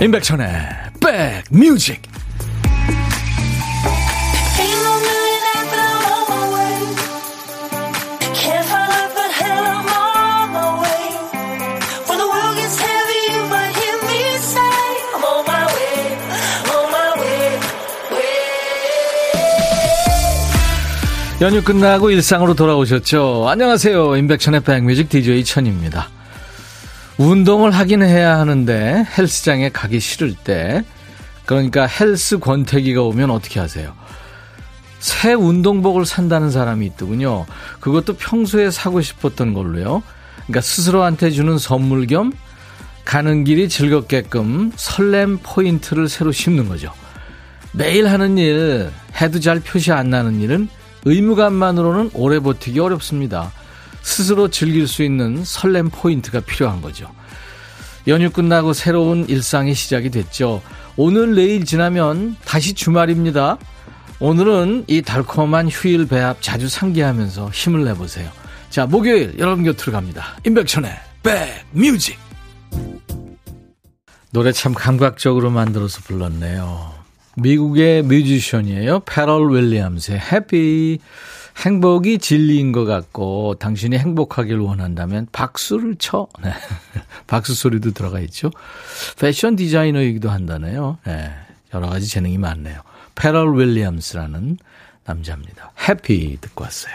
임백천의 백뮤직 연휴 끝나고 일상으로 돌아오셨죠? 안녕하세요. 임백천의 백뮤직 DJ 천입니다. 운동을 하긴 해야 하는데 헬스장에 가기 싫을 때 그러니까 헬스 권태기가 오면 어떻게 하세요? 새 운동복을 산다는 사람이 있더군요. 그것도 평소에 사고 싶었던 걸로요. 그러니까 스스로한테 주는 선물 겸 가는 길이 즐겁게끔 설렘 포인트를 새로 심는 거죠. 매일 하는 일, 해도 잘 표시 안 나는 일은 의무감만으로는 오래 버티기 어렵습니다. 스스로 즐길 수 있는 설렘 포인트가 필요한 거죠. 연휴 끝나고 새로운 일상이 시작이 됐죠. 오늘 내일 지나면 다시 주말입니다. 오늘은 이 달콤한 휴일 배합 자주 상기하면서 힘을 내보세요. 자, 목요일 여러분 곁으로 갑니다. 임백천의 백뮤직. 노래 참 감각적으로 만들어서 불렀네요. 미국의 뮤지션이에요. 패럴 윌리엄스의 Happy. 행복이 진리인 것 같고 당신이 행복하길 원한다면 박수를 쳐. 네. 박수 소리도 들어가 있죠. 패션 디자이너이기도 한다네요. 네. 여러 가지 재능이 많네요. 패럴 윌리엄스라는 남자입니다. 해피 듣고 왔어요.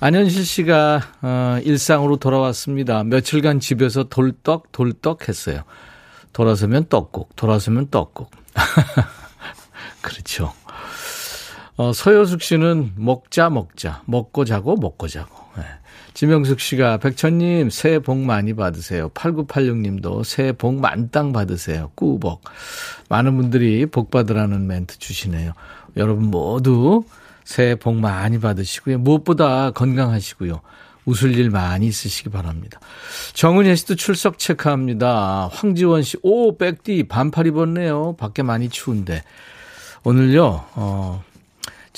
안현실 씨가 어, 일상으로 돌아왔습니다. 며칠간 집에서 돌떡 돌떡 했어요. 돌아서면 떡국, 돌아서면 떡국. 그렇죠. 어, 서효숙 씨는 먹자 먹자 먹고 자고 먹고 자고. 네. 지명숙 씨가 백천님 새해 복 많이 받으세요. 8986님도 새해 복 만땅 받으세요. 꾸복. 많은 분들이 복 받으라는 멘트 주시네요. 여러분 모두 새해 복 많이 받으시고요. 무엇보다 건강하시고요. 웃을 일 많이 있으시기 바랍니다. 정은혜 씨도 출석 체크합니다. 황지원 씨, 오, 백디 반팔 입었네요. 밖에 많이 추운데. 오늘요, 어,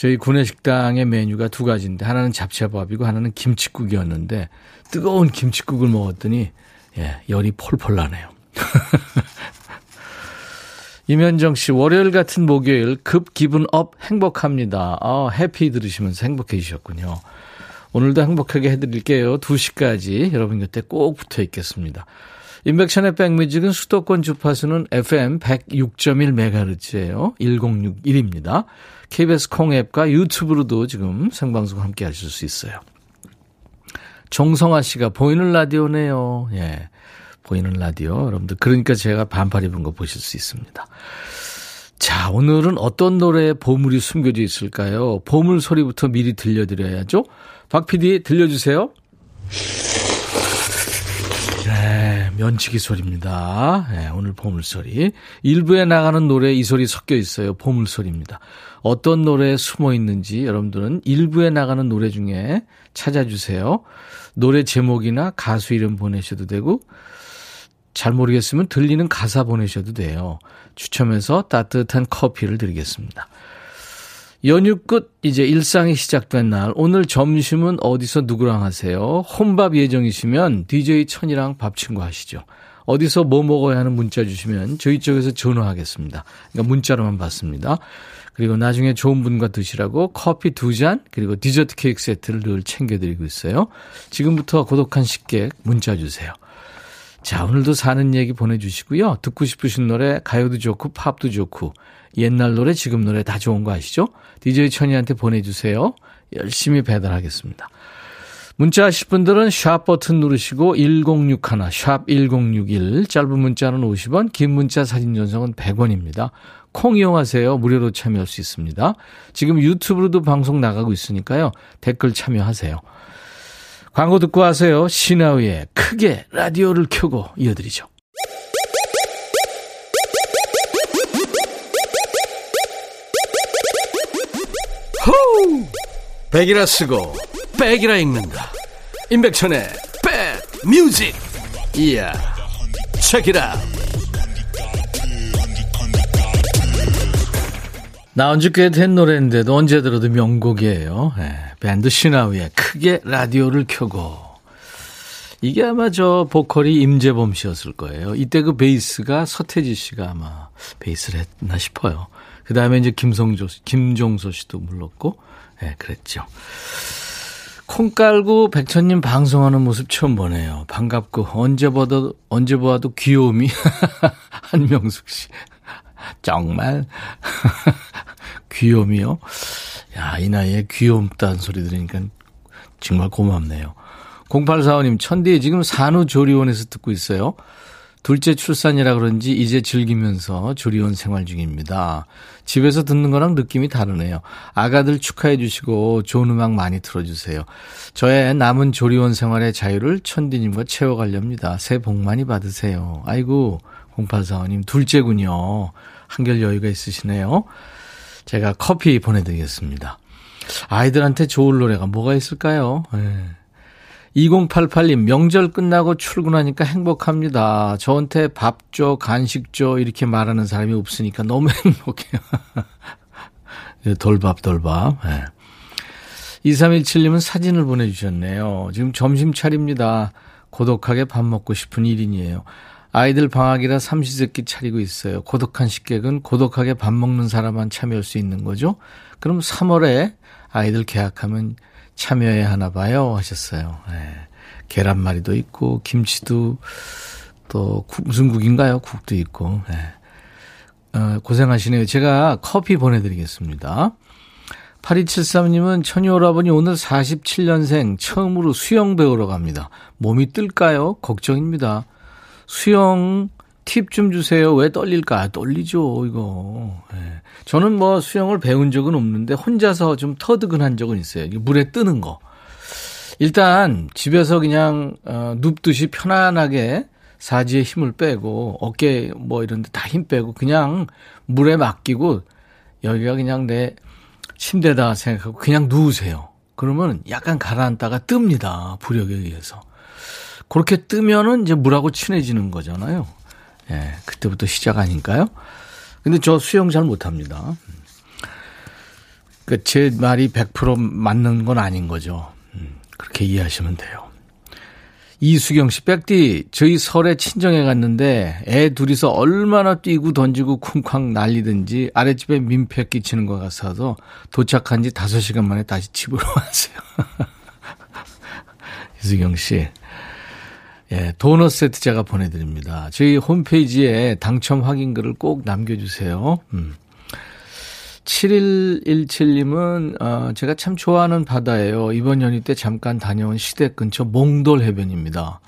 저희 구내식당의 메뉴가 두 가지인데, 하나는 잡채밥이고, 하나는 김치국이었는데, 뜨거운 김치국을 먹었더니, 예, 열이 폴폴 나네요. 이면정 씨, 월요일 같은 목요일 급 기분 up 행복합니다. 아, Happy 들으시면서 행복해지셨군요. 오늘도 행복하게 해드릴게요. 2시까지 여러분 곁에 꼭 붙어 있겠습니다. 임백천의 백뮤직은 수도권 주파수는 FM 106.1MHz예요. 1061입니다. KBS 콩앱과 유튜브로도 지금 생방송 함께 하실 수 있어요. 정성아 씨가 보이는 라디오네요. 예. 보이는 라디오. 여러분들. 그러니까 제가 반팔 입은 거 보실 수 있습니다. 자, 오늘은 어떤 노래에 보물이 숨겨져 있을까요? 보물 소리부터 미리 들려드려야죠. 박 PD 들려주세요. 네, 면치기 소리입니다. 네, 오늘 보물 소리. 일부에 나가는 노래 이 소리 섞여 있어요. 보물 소리입니다. 어떤 노래에 숨어 있는지 여러분들은 일부에 나가는 노래 중에 찾아주세요. 노래 제목이나 가수 이름 보내셔도 되고, 잘 모르겠으면 들리는 가사 보내셔도 돼요. 추첨해서 따뜻한 커피를 드리겠습니다. 연휴 끝 이제 일상이 시작된 날 오늘 점심은 어디서 누구랑 하세요? 혼밥 예정이시면 DJ 천이랑 밥 친구 하시죠. 어디서 뭐 먹어야 하는 문자 주시면 저희 쪽에서 전화하겠습니다. 그러니까 문자로만 받습니다. 그리고 나중에 좋은 분과 드시라고 커피 두 잔 그리고 디저트 케이크 세트를 늘 챙겨드리고 있어요. 지금부터 고독한 식객 문자 주세요. 자 오늘도 사는 얘기 보내주시고요. 듣고 싶으신 노래 가요도 좋고 팝도 좋고 옛날 노래, 지금 노래 다 좋은 거 아시죠? DJ 천이한테 보내주세요. 열심히 배달하겠습니다. 문자 하실 분들은 샵 버튼 누르시고 1061, 샵 1061, 짧은 문자는 50원, 긴 문자 사진 전송은 100원입니다. 콩 이용하세요. 무료로 참여할 수 있습니다. 지금 유튜브로도 방송 나가고 있으니까요. 댓글 참여하세요. 광고 듣고 하세요. 신하우의 크게 라디오를 켜고 이어드리죠. 호우! 백이라 쓰고 백이라 읽는다. 임백천의 백 뮤직. 이야. 책이라. 나온 지 꽤 된 노래인데도 언제 들어도 명곡이에요. 네, 밴드 시나위의 크게 라디오를 켜고. 이게 아마 저 보컬이 임재범 씨였을 거예요. 이때 그 베이스가 서태지 씨가 아마 베이스를 했나 싶어요. 그 다음에 이제 김성조, 김종서 씨도 불렀고, 예, 네, 그랬죠. 콩 깔고 백천님 방송하는 모습 처음 보네요. 반갑고, 언제 봐도, 언제 봐도 귀여움이. 한명숙 씨. 정말. 귀요미요? 야, 이 나이에 귀여움다는 소리 들으니까 정말 고맙네요. 0845님, 천디 지금 산후조리원에서 듣고 있어요. 둘째 출산이라 그런지 이제 즐기면서 조리원 생활 중입니다. 집에서 듣는 거랑 느낌이 다르네요. 아가들 축하해 주시고 좋은 음악 많이 틀어주세요. 저의 남은 조리원 생활의 자유를 천디님과 채워가렵니다. 새해 복 많이 받으세요. 아이고, 0845님, 둘째군요. 한결 여유가 있으시네요. 제가 커피 보내드리겠습니다. 아이들한테 좋을 노래가 뭐가 있을까요? 네. 2088님, 명절 끝나고 출근하니까 행복합니다. 저한테 밥 줘, 간식 줘, 이렇게 말하는 사람이 없으니까 너무 행복해요. 돌밥, 돌밥. 네. 2317님은 사진을 보내주셨네요. 지금 점심 차립니다. 고독하게 밥 먹고 싶은 1인이에요. 아이들 방학이라 삼시세끼 차리고 있어요. 고독한 식객은 고독하게 밥 먹는 사람만 참여할 수 있는 거죠. 그럼 3월에 아이들 계약하면 참여해야 하나 봐요 하셨어요. 네. 계란말이도 있고 김치도 또 국, 무슨 국인가요? 국도 있고. 네. 어, 고생하시네요. 제가 커피 보내드리겠습니다. 8273님은 천이오라버니 오늘 47년생 처음으로 수영 배우러 갑니다. 몸이 뜰까요? 걱정입니다. 수영 팁 좀 주세요. 왜 떨릴까? 떨리죠, 이거. 네. 저는 뭐 수영을 배운 적은 없는데 혼자서 좀 터득은 적은 있어요. 물에 뜨는 거. 일단 집에서 그냥 어, 눕듯이 편안하게 사지에 힘을 빼고 어깨 뭐 이런 데 다 힘 빼고 그냥 물에 맡기고 여기가 그냥 내 침대다 생각하고 그냥 누우세요. 그러면 약간 가라앉다가 뜹니다. 부력에 의해서. 그렇게 뜨면은 이제 물하고 친해지는 거잖아요. 예, 그때부터 시작 아닌가요? 근데 저 수영 잘 못합니다. 그러니까 제 말이 100% 맞는 건 아닌 거죠. 음, 그렇게 이해하시면 돼요. 이수경 씨, 백디, 저희 설에 친정에 갔는데 애 둘이서 얼마나 뛰고 던지고 쿵쾅 난리든지 아랫집에 민폐 끼치는 것 같아서 도착한 지 5시간 만에 다시 집으로 왔어요. 이수경 씨, 예, 도넛 세트 제가 보내드립니다. 저희 홈페이지에 당첨 확인글을 꼭 남겨주세요. 음. 7117님은, 어, 제가 참 좋아하는 바다예요. 이번 연휴 때 잠깐 다녀온 시댁 근처 몽돌 해변입니다.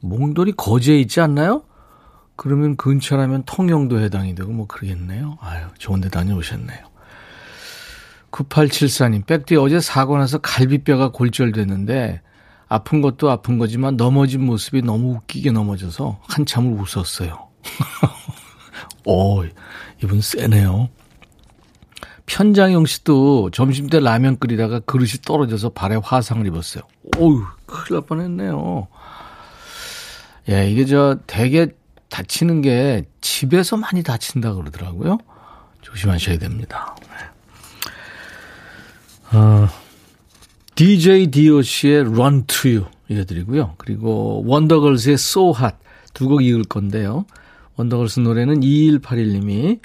몽돌이 거제에 있지 않나요? 그러면 근처라면 통영도 해당이 되고 뭐 그러겠네요. 아유, 좋은 데 다녀오셨네요. 9874님, 백디 어제 사고 나서 갈비뼈가 골절됐는데 아픈 것도 아픈 거지만 넘어진 모습이 너무 웃기게 넘어져서 한참을 웃었어요. 오, 이분 세네요. 편장영 씨도 점심 때 라면 끓이다가 그릇이 떨어져서 발에 화상을 입었어요. 오우, 큰일 날 뻔했네요. 예, 이게 저 되게 다치는 게 집에서 많이 다친다 그러더라고요. 조심하셔야 됩니다. 네. 어, DJ DOC의 Run to You 이어드리고요. 그리고 원더걸스의 So Hot 두 곡 이을 건데요. 원더걸스 노래는 2181님이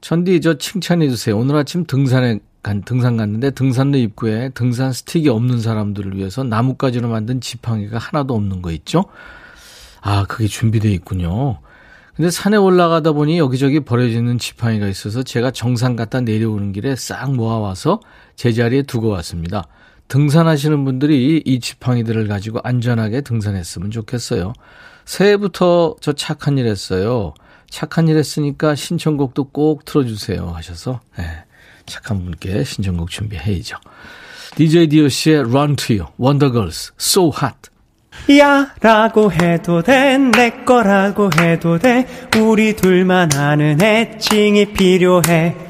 천디 저 칭찬해 주세요. 오늘 아침 등산에 간 등산 갔는데 등산로 입구에 등산 스틱이 없는 사람들을 위해서 나뭇가지로 만든 지팡이가 하나도 없는 거 있죠? 아, 그게 준비되어 있군요. 근데 산에 올라가다 보니 여기저기 버려지는 지팡이가 있어서 제가 정상 갔다 내려오는 길에 싹 모아와서 제자리에 두고 왔습니다. 등산하시는 분들이 이 지팡이들을 가지고 안전하게 등산했으면 좋겠어요. 새해부터 저 착한 일 했어요. 착한 일 했으니까 신청곡도 꼭 틀어주세요 하셔서 네, 착한 분께 신청곡 준비해야죠. DJ 디오씨의 Run to You, Wondergirls, So Hot. 야 라고 해도 돼 내 거라고 해도 돼 우리 둘만 아는 애칭이 필요해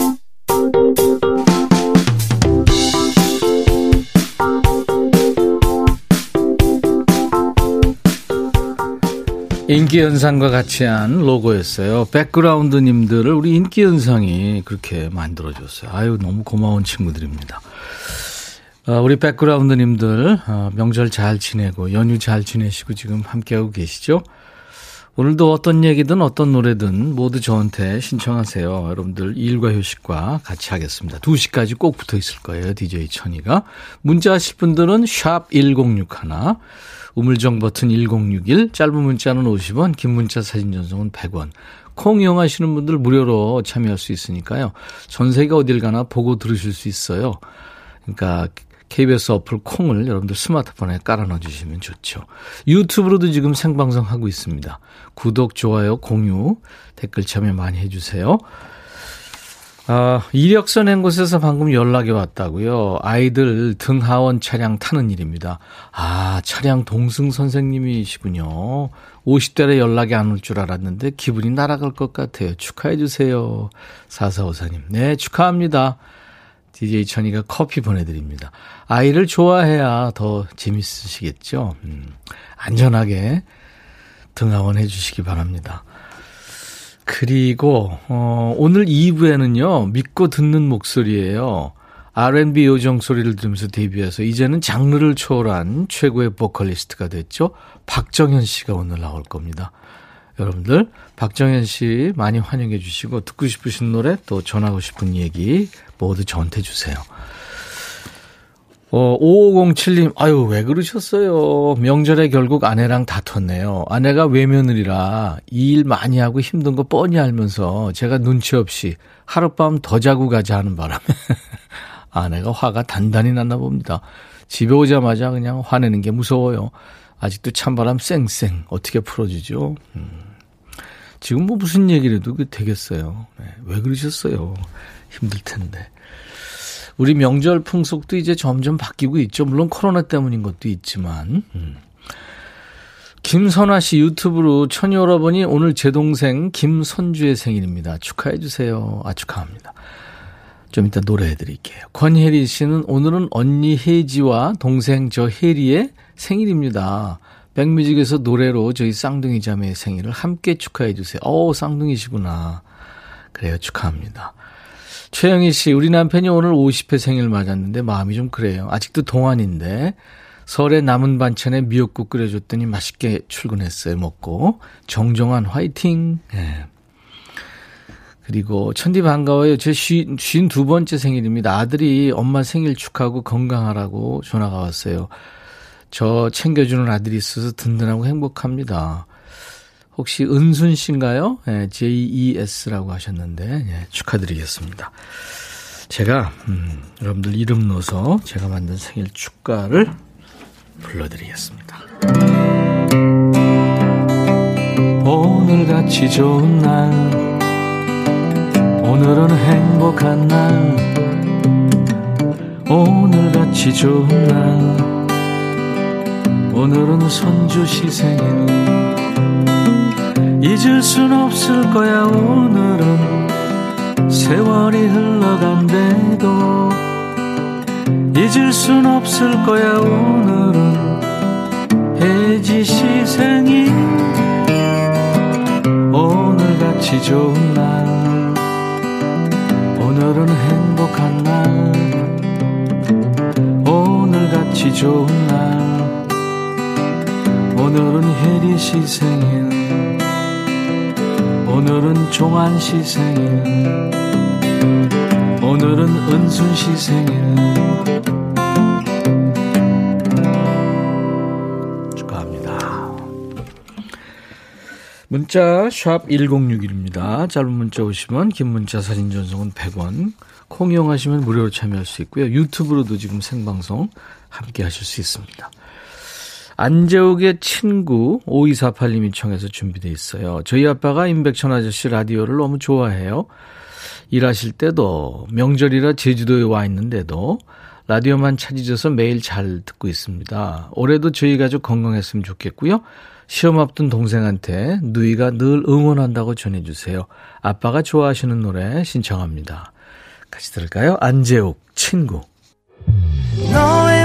인기 현상과 같이 한 로고였어요. 백그라운드님들을 우리 인기 현상이 그렇게 만들어줬어요. 아유, 너무 고마운 친구들입니다. 어, 우리 백그라운드님들, 어, 명절 잘 지내고, 연휴 잘 지내시고 지금 함께하고 계시죠? 오늘도 어떤 얘기든 어떤 노래든 모두 저한테 신청하세요. 여러분들 일과 휴식과 같이 하겠습니다. 2시까지 꼭 붙어 있을 거예요. DJ 천이가. 문자 하실 분들은 샵 1061, 우물정 버튼 1061, 짧은 문자는 50원, 긴 문자 사진 전송은 100원. 콩 이용하시는 분들 무료로 참여할 수 있으니까요. 전 세계 어딜 가나 보고 들으실 수 있어요. 그러니까 KBS 어플 콩을 여러분들 스마트폰에 깔아 넣어 주시면 좋죠. 유튜브로도 지금 생방송 하고 있습니다. 구독, 좋아요, 공유, 댓글 참여 많이 해 주세요. 아, 이력서 낸 곳에서 방금 연락이 왔다고요. 아이들 등하원 차량 타는 일입니다. 아, 차량 동승 선생님이시군요. 50대라 연락이 안 올 줄 알았는데 기분이 날아갈 것 같아요. 축하해 주세요. 사사오사님. 네, 축하합니다. DJ 천이가 커피 보내드립니다. 아이를 좋아해야 더 재밌으시겠죠? 음, 안전하게 등하원 해주시기 바랍니다. 그리고 어, 오늘 2부에는요. 믿고 듣는 목소리예요. R&B 요정 소리를 들으면서 데뷔해서 이제는 장르를 초월한 최고의 보컬리스트가 됐죠. 박정현 씨가 오늘 나올 겁니다. 여러분들 박정현 씨 많이 환영해 주시고 듣고 싶으신 노래 또 전하고 싶은 얘기 모두 저한테 주세요. 어, 5507님, 아유, 왜 그러셨어요? 명절에 결국 아내랑 다퉜네요. 아내가 외며느리라 일 많이 하고 힘든 거 뻔히 알면서 제가 눈치 없이 하룻밤 더 자고 가자 하는 바람에 아내가 화가 단단히 났나 봅니다. 집에 오자마자 그냥 화내는 게 무서워요. 아직도 찬바람 쌩쌩 어떻게 풀어주죠? 음. 지금 뭐 무슨 얘기를 해도 되겠어요. 네, 왜 그러셨어요? 힘들 텐데. 우리 명절 풍속도 이제 점점 바뀌고 있죠. 물론 코로나 때문인 것도 있지만. 음. 김선화 씨 유튜브로 천이 여러분이 오늘 제 동생 김선주의 생일입니다. 축하해 주세요. 아 축하합니다. 좀 이따 노래해 드릴게요. 권혜리 씨는 오늘은 언니 혜지와 동생 저 혜리의 생일입니다. 백뮤직에서 노래로 저희 쌍둥이 자매의 생일을 함께 축하해 주세요. 어 쌍둥이시구나. 그래요. 축하합니다. 최영희 씨, 우리 남편이 오늘 50회 생일 맞았는데 마음이 좀 그래요. 아직도 동안인데 설에 남은 반찬에 미역국 끓여줬더니 맛있게 출근했어요. 먹고 정정한 화이팅. 네. 그리고 천디 반가워요. 제 쉰, 쉰두 번째 생일입니다. 아들이 엄마 생일 축하하고 건강하라고 전화가 왔어요. 저 챙겨주는 아들이 있어서 든든하고 행복합니다. 혹시 은순 씨인가요? 네, JES라고 하셨는데 네, 축하드리겠습니다. 제가 음, 여러분들 이름 넣어서 제가 만든 생일 축가를 불러드리겠습니다. 오늘같이 좋은 날 오늘은 행복한 날 오늘같이 좋은 날 오늘은 손주 시 생일 잊을 순 없을 거야 오늘은. 세월이 흘러간대도 잊을 순 없을 거야 오늘은. 해지 시 생일 오늘같이 좋은 날. 오늘은 행복한 날. 오늘같이 좋은 날. 오늘은 혜리 시 생일 오늘은 종환 시 생일. 오늘은 은순 시 생일. 축하합니다. 문자 샵 1061입니다. 짧은 문자 오시면 긴 문자 사진 전송은 100원. 콩 이용하시면 무료로 참여할 수 있고요. 유튜브로도 지금 생방송 함께 하실 수 있습니다 안재욱의 친구 5248님이 청해서 준비되어 있어요. 저희 아빠가 임백천 아저씨 라디오를 너무 좋아해요. 일하실 때도 명절이라 제주도에 와 있는데도 라디오만 찾으셔서 매일 잘 듣고 있습니다. 올해도 저희 가족 건강했으면 좋겠고요. 시험 앞둔 동생한테 누이가 늘 응원한다고 전해주세요. 아빠가 좋아하시는 노래 신청합니다. 같이 들을까요? 안재욱 친구. 너의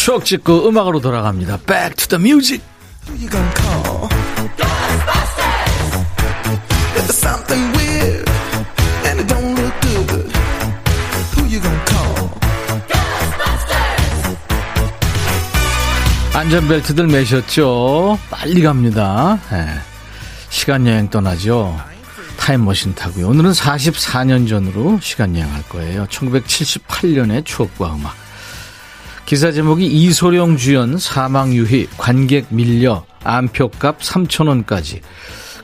추억 찍고 음악으로 돌아갑니다. Back to the music. 안전벨트들 매셨죠? 빨리 갑니다. 예. 시간 여행 떠나죠. 타임머신 타고요. 오늘은 44년 전으로 시간 여행할 거예요. 1978년의 추억과 음악. 기사 제목이 이소룡 주연 사망 유희 관객 밀려 암표값 3천원까지.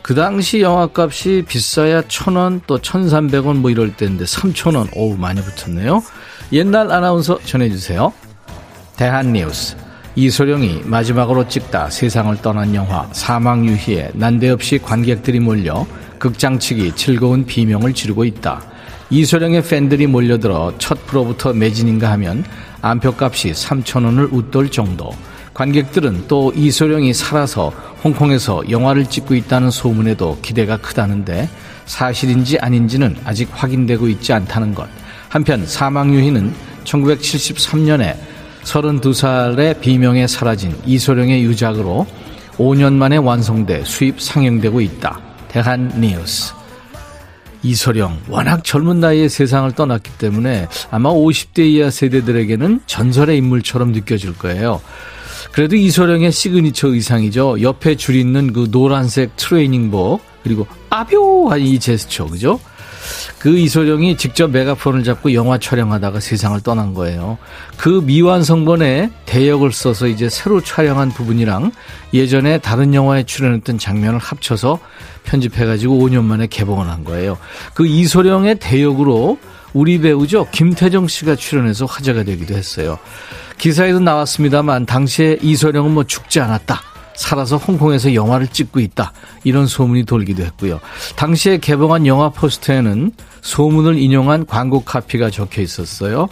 그 당시 영화값이 비싸야 1,000원 또 1,300원 뭐 이럴 때인데 3천원. 어우 많이 붙었네요. 옛날 아나운서 전해주세요. 대한뉴스. 이소룡이 마지막으로 찍다 세상을 떠난 영화 사망 유희에 난데없이 관객들이 몰려 극장 측이 즐거운 비명을 지르고 있다. 이소룡의 팬들이 몰려들어 첫 프로부터 매진인가 하면 안표값이 3천원을 웃돌 정도. 관객들은 또 이소룡이 살아서 홍콩에서 영화를 찍고 있다는 소문에도 기대가 크다는데 사실인지 아닌지는 아직 확인되고 있지 않다는 것. 한편 사망유희는 1973년에 32살의 비명에 사라진 이소룡의 유작으로 5년 만에 완성돼 수입 상영되고 있다. 대한 뉴스. 이소룡 워낙 젊은 나이에 세상을 떠났기 때문에 아마 50대 이하 세대들에게는 전설의 인물처럼 느껴질 거예요. 그래도 이소룡의 시그니처 의상이죠. 옆에 줄 있는 그 노란색 트레이닝복 그리고 아뵤 한 이 제스처 그죠? 그 이소룡이 직접 메가폰을 잡고 영화 촬영하다가 세상을 떠난 거예요. 그 미완성본에 대역을 써서 이제 새로 촬영한 부분이랑 예전에 다른 영화에 출연했던 장면을 합쳐서 편집해가지고 5년 만에 개봉을 한 거예요. 그 이소룡의 대역으로 우리 배우죠. 김태정 씨가 출연해서 화제가 되기도 했어요. 기사에도 나왔습니다만 당시에 이소룡은 뭐 죽지 않았다. 살아서 홍콩에서 영화를 찍고 있다. 이런 소문이 돌기도 했고요. 당시에 개봉한 영화 포스터에는 소문을 인용한 광고 카피가 적혀 있었어요.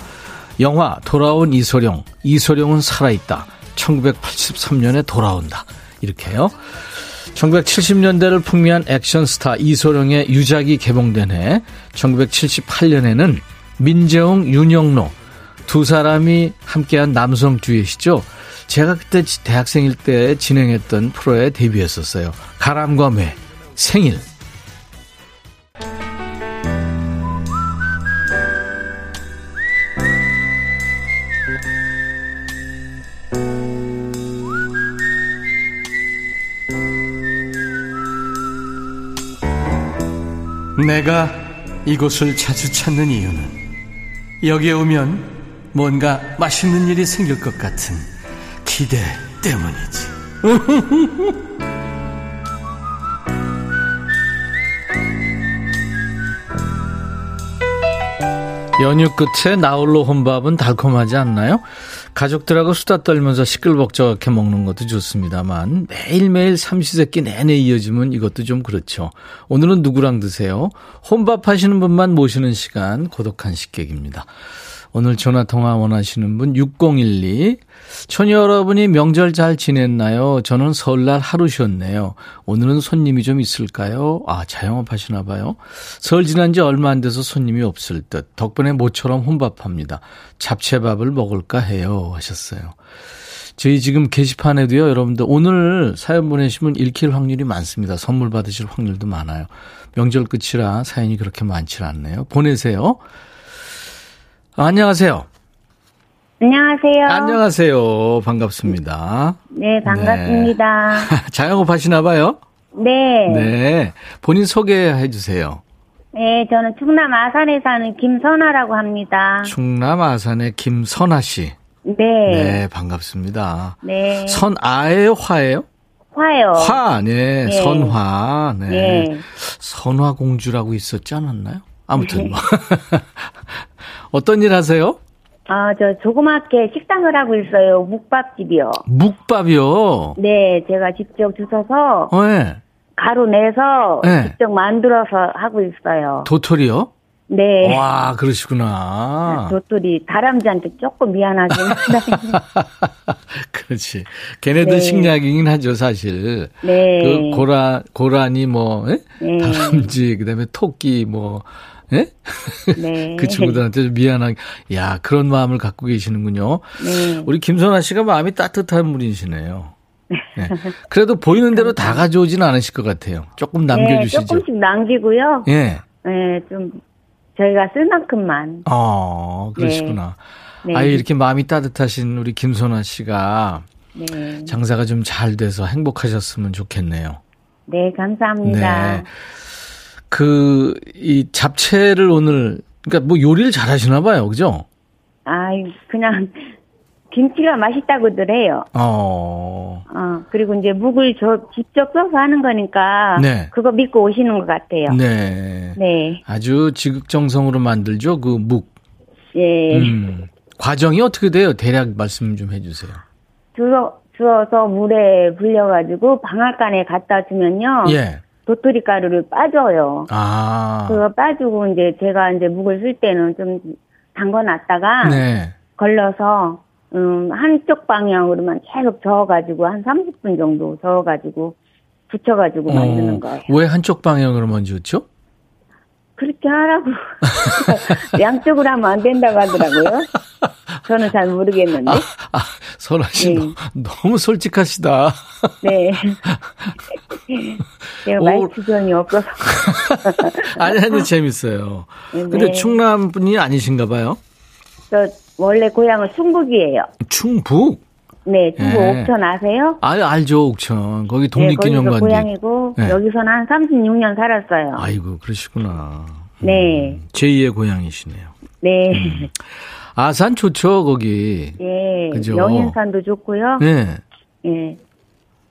영화 돌아온 이소룡. 이소룡은 살아있다. 1983년에 돌아온다. 이렇게요. 1970년대를 풍미한 액션 스타 이소룡의 유작이 개봉된 해 1978년에는 민재웅, 윤영로 두 사람이 함께한 남성 듀엣이죠. 제가 그때 대학생일 때 진행했던 프로에 데뷔했었어요. 가람과 매, 생일. 내가 이곳을 자주 찾는 이유는 여기에 오면 뭔가 맛있는 일이 생길 것 같은 기대 때문이지. 연휴 끝에 나홀로 혼밥은 달콤하지 않나요? 가족들하고 수다 떨면서 시끌벅적하게 먹는 것도 좋습니다만 매일매일 삼시세끼 내내 이어지면 이것도 좀 그렇죠. 오늘은 누구랑 드세요? 혼밥 하시는 분만 모시는 시간 고독한 식객입니다. 오늘 전화 통화 원하시는 분 6012. 처녀 여러분이 명절 잘 지냈나요? 저는 설날 하루 쉬었네요. 오늘은 손님이 좀 있을까요? 아, 자영업 하시나 봐요. 설 지난 지 얼마 안 돼서 손님이 없을 듯. 덕분에 모처럼 혼밥합니다. 잡채밥을 먹을까 해요. 하셨어요. 저희 지금 게시판에도요, 여러분들 오늘 사연 보내시면 읽힐 확률이 많습니다. 선물 받으실 확률도 많아요. 명절 끝이라 사연이 그렇게 많지 않네요. 보내세요. 안녕하세요. 안녕하세요. 안녕하세요. 반갑습니다. 네, 반갑습니다. 자영업 하시나 봐요? 네. 네. 네. 본인 소개해 주세요. 네, 저는 충남 아산에 사는 김선아라고 합니다. 충남 아산의 김선아 씨. 네. 네, 반갑습니다. 네. 선아예요, 화예요? 화요. 화, 네, 네. 선화, 네. 네. 선화 공주라고 있었지 않았나요? 아무튼 뭐. 어떤 일 하세요? 아, 저 조그맣게 식당을 하고 있어요. 묵밥집이요. 묵밥이요. 네, 제가 직접 주워서 어, 네. 가루 내서 네. 직접 만들어서 하고 있어요. 도토리요? 네. 와, 그러시구나. 도토리 다람쥐한테 조금 미안하긴 한데. 그렇지. 걔네들 네. 식약이긴 하죠, 사실. 네. 그 고라 고라니 뭐 예? 네. 다람쥐 그다음에 토끼 뭐 예? 네. 그 친구들한테 좀 미안하게 야 그런 마음을 갖고 계시는군요. 네. 우리 김선아 씨가 마음이 따뜻한 분이시네요. 네. 그래도 보이는 대로 다 가져오진 않으실 것 같아요. 조금 네, 남겨주시죠. 조금씩 남기고요. 예. 네, 좀 저희가 쓸 만큼만. 어 그러시구나. 네. 아유 이렇게 마음이 따뜻하신 우리 김선아 씨가 네. 장사가 좀 잘 돼서 행복하셨으면 좋겠네요. 네, 감사합니다. 네. 그, 이 잡채를 오늘, 그러니까 뭐 요리를 잘 하시나 봐요. 그죠? 아, 그냥 김치가 맛있다고들 해요. 어, 어, 그리고 이제 묵을 저 직접 써서 하는 거니까 네. 그거 믿고 오시는 것 같아요. 네. 네. 아주 지극정성으로 만들죠. 그 묵. 예. 음. 과정이 어떻게 돼요? 대략 말씀 좀 해주세요. 주워, 주워서 물에 불려가지고 방앗간에 갖다 주면요. 예. 도토리 가루를 빠져요. 아. 그거 빠지고 이제 제가 이제 묵을 쓸 때는 좀 담궈놨다가 네. 걸러서 음 한쪽 방향으로만 계속 저어가지고 한 30분 정도 저어가지고 붙여가지고 만드는 거예요. 어, 왜 한쪽 방향으로 먼저 죠 그렇게 하라고 양쪽으로 하면 안 된다고 하더라고요. 저는 잘 모르겠는데. 아, 아, 선아 씨 네. 너, 너무 솔직하시다. 네. 제가 오. 말투전이 없어서. 아니, 아니, 재밌어요. 근데 네. 충남 분이 아니신가 봐요? 저 원래 고향은 충북이에요. 충북? 네, 충북 예. 옥천 아세요? 아, 알죠, 옥천. 거기 네. 거기서 있고. 고향이고 네. 여기서는 한 36년 살았어요. 아이고, 그러시구나. 네. 제2의 고향이시네요. 네. 아산 좋죠, 거기. 예. 그죠. 영인산도 좋고요. 네. 예.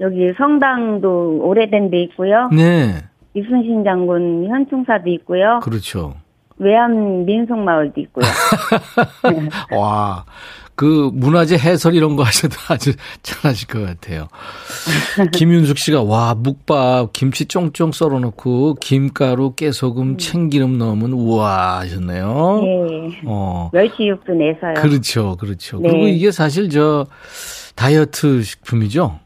여기 성당도 오래된 데 있고요. 네. 이순신 장군 현충사도 있고요. 그렇죠. 외암 민속마을도 있고요. 와. 그 문화재 해설 이런 거 하셔도 아주 잘하실 것 같아요. 김윤숙 씨가 와 묵밥 김치 쫑쫑 썰어놓고 김가루 깨소금 참기름 넣으면 우와 하셨네요. 예. 어 멸치 육수 내서요. 그렇죠, 그렇죠. 네. 그리고 이게 사실 저 다이어트 식품이죠.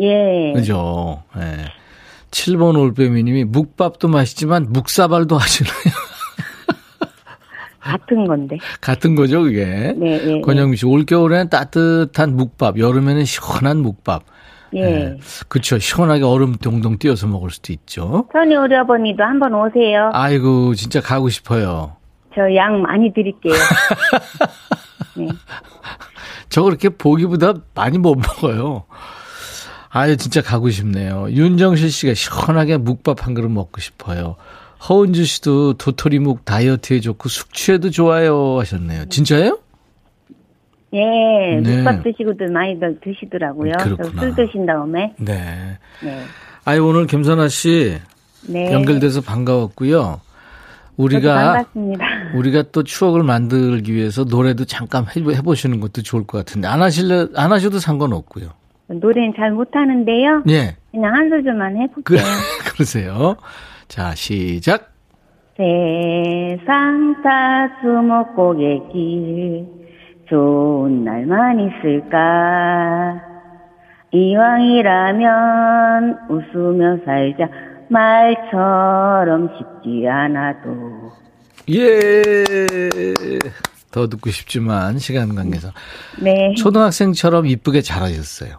예. 그죠. 예. 7번 올빼미님이 묵밥도 맛있지만 묵사발도 하시나요? 같은 건데. 같은 거죠, 그게. 네, 예. 권영미 씨, 올겨울에는 따뜻한 묵밥, 여름에는 시원한 묵밥. 예. 예. 그쵸. 시원하게 얼음 동동 띄워서 먹을 수도 있죠. 선희 오려버니도 한번 오세요. 아이고, 진짜 가고 싶어요. 저 양 많이 드릴게요. 네. 저 그렇게 보기보다 많이 못 먹어요. 아유, 진짜 가고 싶네요. 윤정실 씨가 시원하게 묵밥 한 그릇 먹고 싶어요. 허은주 씨도 도토리묵 다이어트에 좋고 숙취에도 좋아요 하셨네요. 진짜예요? 예, 네. 묵밥 드시고도 많이들 드시더라고요. 그렇구나. 술 드신 다음에. 네. 네. 아유, 오늘 김선아 씨 네. 연결돼서 반가웠고요. 우리가 반갑습니다. 우리가 또 추억을 만들기 위해서 노래도 잠깐 해- 해보시는 것도 좋을 것 같은데 안 하실래 안 하셔도 상관없고요. 노래는 잘 못하는데요. 예, 그냥 한 소절만 그 해볼게요. 그러세요. 자 시작. 세상 다수목고개 길 좋은 날만 있을까 이왕이라면 웃으며 살자 말처럼 쉽지 않아도 예. 더 듣고 싶지만 시간 관계상 네 초등학생처럼 이쁘게 잘하셨어요.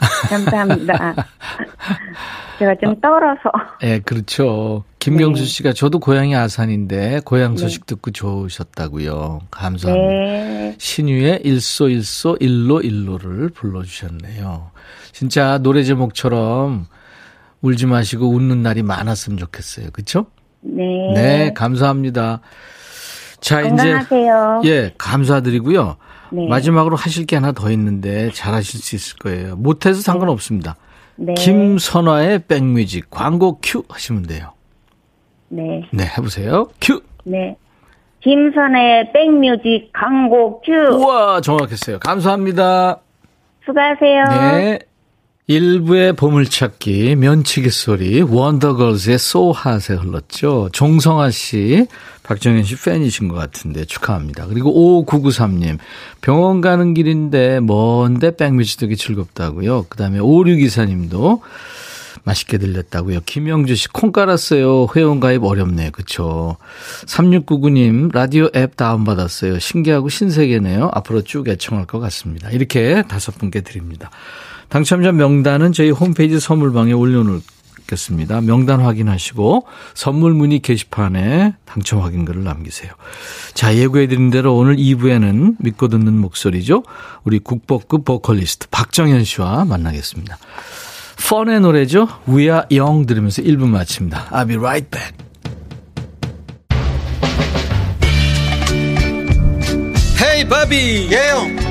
감사합니다 제가 좀 떨어서 예, 그렇죠. 김경수 네. 씨가 저도 고향이 아산인데 고향 소식 듣고 좋으셨다고요. 감사합니다. 네. 신유의 일소일소 일로 일로를 불러주셨네요. 진짜 노래 제목처럼 울지 마시고 웃는 날이 많았으면 좋겠어요. 그쵸? 네. 네, 감사합니다. 자, 이제 건강하세요. 예, 감사드리고요. 네. 마지막으로 하실 게 하나 더 있는데 잘하실 수 있을 거예요. 못해서 상관없습니다. 네. 김선화의 백뮤직 광고 큐 하시면 돼요. 네. 네, 해보세요. 큐. 네. 김선의 백뮤직 광고 큐. 우와, 정확했어요. 감사합니다. 수고하세요. 네. 일부의 보물찾기 면치기 소리 원더걸스의 소핫에 흘렀죠. 종성아 씨, 박정현 씨 팬이신 것 같은데 축하합니다. 그리고 5993님 병원 가는 길인데 먼데 백뮤직 듣기 즐겁다고요. 그 다음에 5624님도 맛있게 들렸다고요. 김영주 씨, 콩 깔았어요. 회원가입 어렵네요. 그쵸. 3699님, 라디오 앱 다운받았어요. 신기하고 신세계네요. 앞으로 쭉 애청할 것 같습니다. 이렇게 다섯 분께 드립니다. 당첨자 명단은 저희 홈페이지 선물방에 올려놓겠습니다. 명단 확인하시고 선물 문의 게시판에 당첨 확인글을 남기세요. 자, 예고해드린 대로 오늘 2부에는 믿고 듣는 목소리죠. 우리 국보급 보컬리스트 박정현 씨와 만나겠습니다. 펀의 노래죠. We are young 들으면서 1부 마칩니다. I'll be right back. 헤이 바비 예영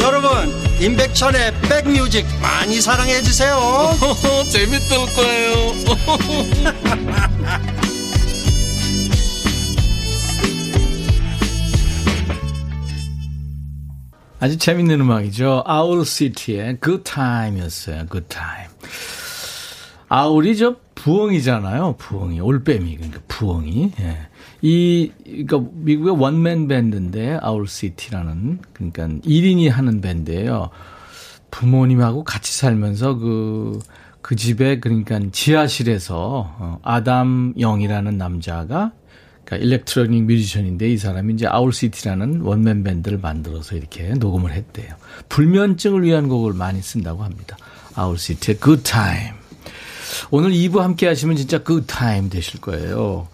여러분 임백천의 백뮤직 많이 사랑해 주세요 재밌을 거예요 아주 재밌는 음악이죠. Owl City의 Good Time이었어요. Good Time. 아울이 저 부엉이잖아요. 부엉이 올빼미 그러니까 부엉이. 예. 이 그러니까 미국의 원맨 밴드인데 아울 시티라는 그러니까 1인이 하는 밴드예요. 부모님하고 같이 살면서 그, 그 집에 그러니까 지하실에서 어, 아담 영이라는 남자가 그러니까 electronic 뮤지션인데 이 사람이 이제 아울시티라는 원맨 밴드를 만들어서 이렇게 녹음을 했대요. 불면증을 위한 곡을 많이 쓴다고 합니다. 아울시티의 Good Time. 오늘 2부 함께 하시면 진짜 Good Time 되실 거예요.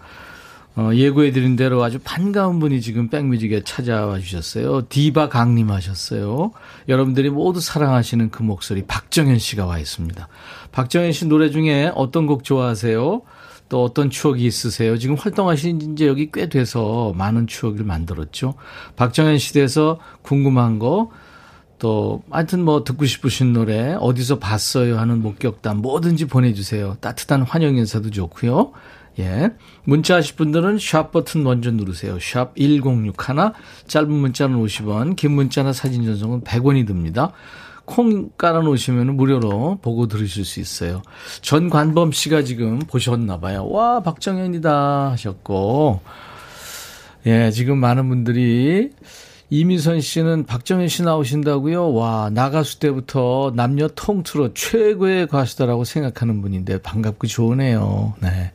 어, 예고해드린 대로 아주 반가운 분이 지금 백뮤직에 찾아와 주셨어요. 디바 강림 하셨어요. 여러분들이 모두 사랑하시는 그 목소리 박정현 씨가 와 있습니다. 박정현 씨 노래 중에 어떤 곡 좋아하세요? 또 어떤 추억이 있으세요? 지금 활동하신 지 여기 꽤 돼서 많은 추억을 만들었죠. 박정현 씨 대해서 궁금한 거, 또 하여튼 뭐 듣고 싶으신 노래 어디서 봤어요 하는 목격담 뭐든지 보내주세요. 따뜻한 환영 인사도 좋고요. 예. 문자 하실 분들은 샵 버튼 먼저 누르세요. 샵 1061, 짧은 문자는 50원, 긴 문자나 사진 전송은 100원이 듭니다. 콩 깔아놓으시면 무료로 보고 들으실 수 있어요. 전관범 씨가 지금 보셨나 봐요. 와, 박정현이다 하셨고. 예, 지금 많은 분들이 이미선 씨는 박정현 씨 나오신다고요? 와, 나가수 때부터 남녀 통틀어 최고의 가수다라고 생각하는 분인데 반갑고 좋으네요. 네.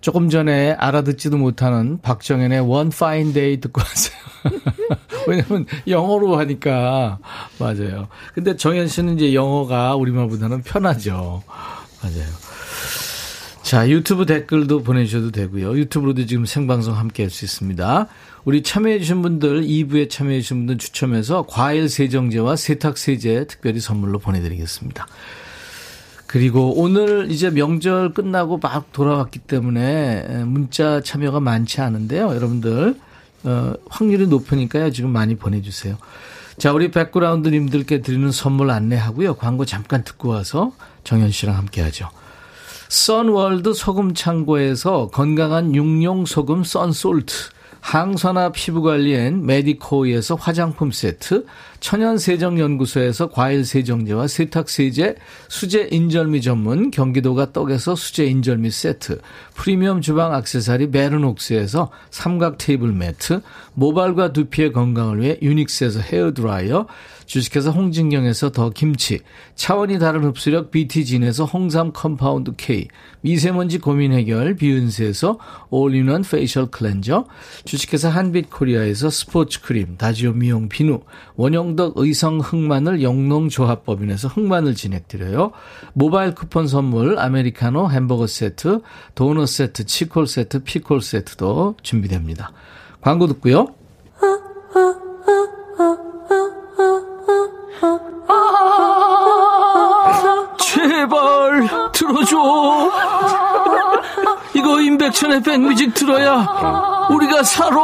조금 전에 알아듣지도 못하는 박정현의 One Fine Day 듣고 왔어요. 왜냐면 영어로 하니까 맞아요. 근데 정현 씨는 이제 영어가 우리말보다는 편하죠. 맞아요. 자, 유튜브 댓글도 보내주셔도 되고요. 유튜브로도 지금 생방송 함께 할 수 있습니다. 우리 참여해주신 분들, 2부에 참여해주신 분들 추첨해서 과일 세정제와 세탁 세제 특별히 선물로 보내드리겠습니다. 그리고 오늘 이제 명절 끝나고 막 돌아왔기 때문에 문자 참여가 많지 않은데요. 여러분들, 어, 확률이 높으니까요. 지금 많이 보내주세요. 자, 우리 백그라운드님들께 드리는 선물 안내하고요. 광고 잠깐 듣고 와서 정현 씨랑 함께 하죠. 선월드 소금 창고에서 건강한 육룡 소금 썬솔트, 항산화 피부관리엔 메디코이에서 화장품 세트, 천연세정연구소에서 과일세정제와 세탁세제, 수제 인절미 전문 경기도가 떡에서 수제 인절미 세트, 프리미엄 주방 악세사리 메르녹스에서 삼각 테이블 매트, 모발과 두피의 건강을 위해 유닉스에서 헤어드라이어, 주식회사 홍진경에서 더 김치, 차원이 다른 흡수력 BT진에서 홍삼 compound K, 미세먼지 고민 해결 비은세에서 all-in-one facial cleanser, 주식회사 한빛코리아에서 스포츠 크림, 다지오 미용 비누, 원 영덕 의성 흑마늘 영농조합법인에서 흑마늘 진행드려요. 모바일 쿠폰 선물 아메리카노 햄버거 세트, 도넛 세트, 치콜 세트, 피콜 세트도 준비됩니다. 광고 듣고요. 제발 들어줘. 이거 임백천의 백뮤직 들어야 우리가 살아.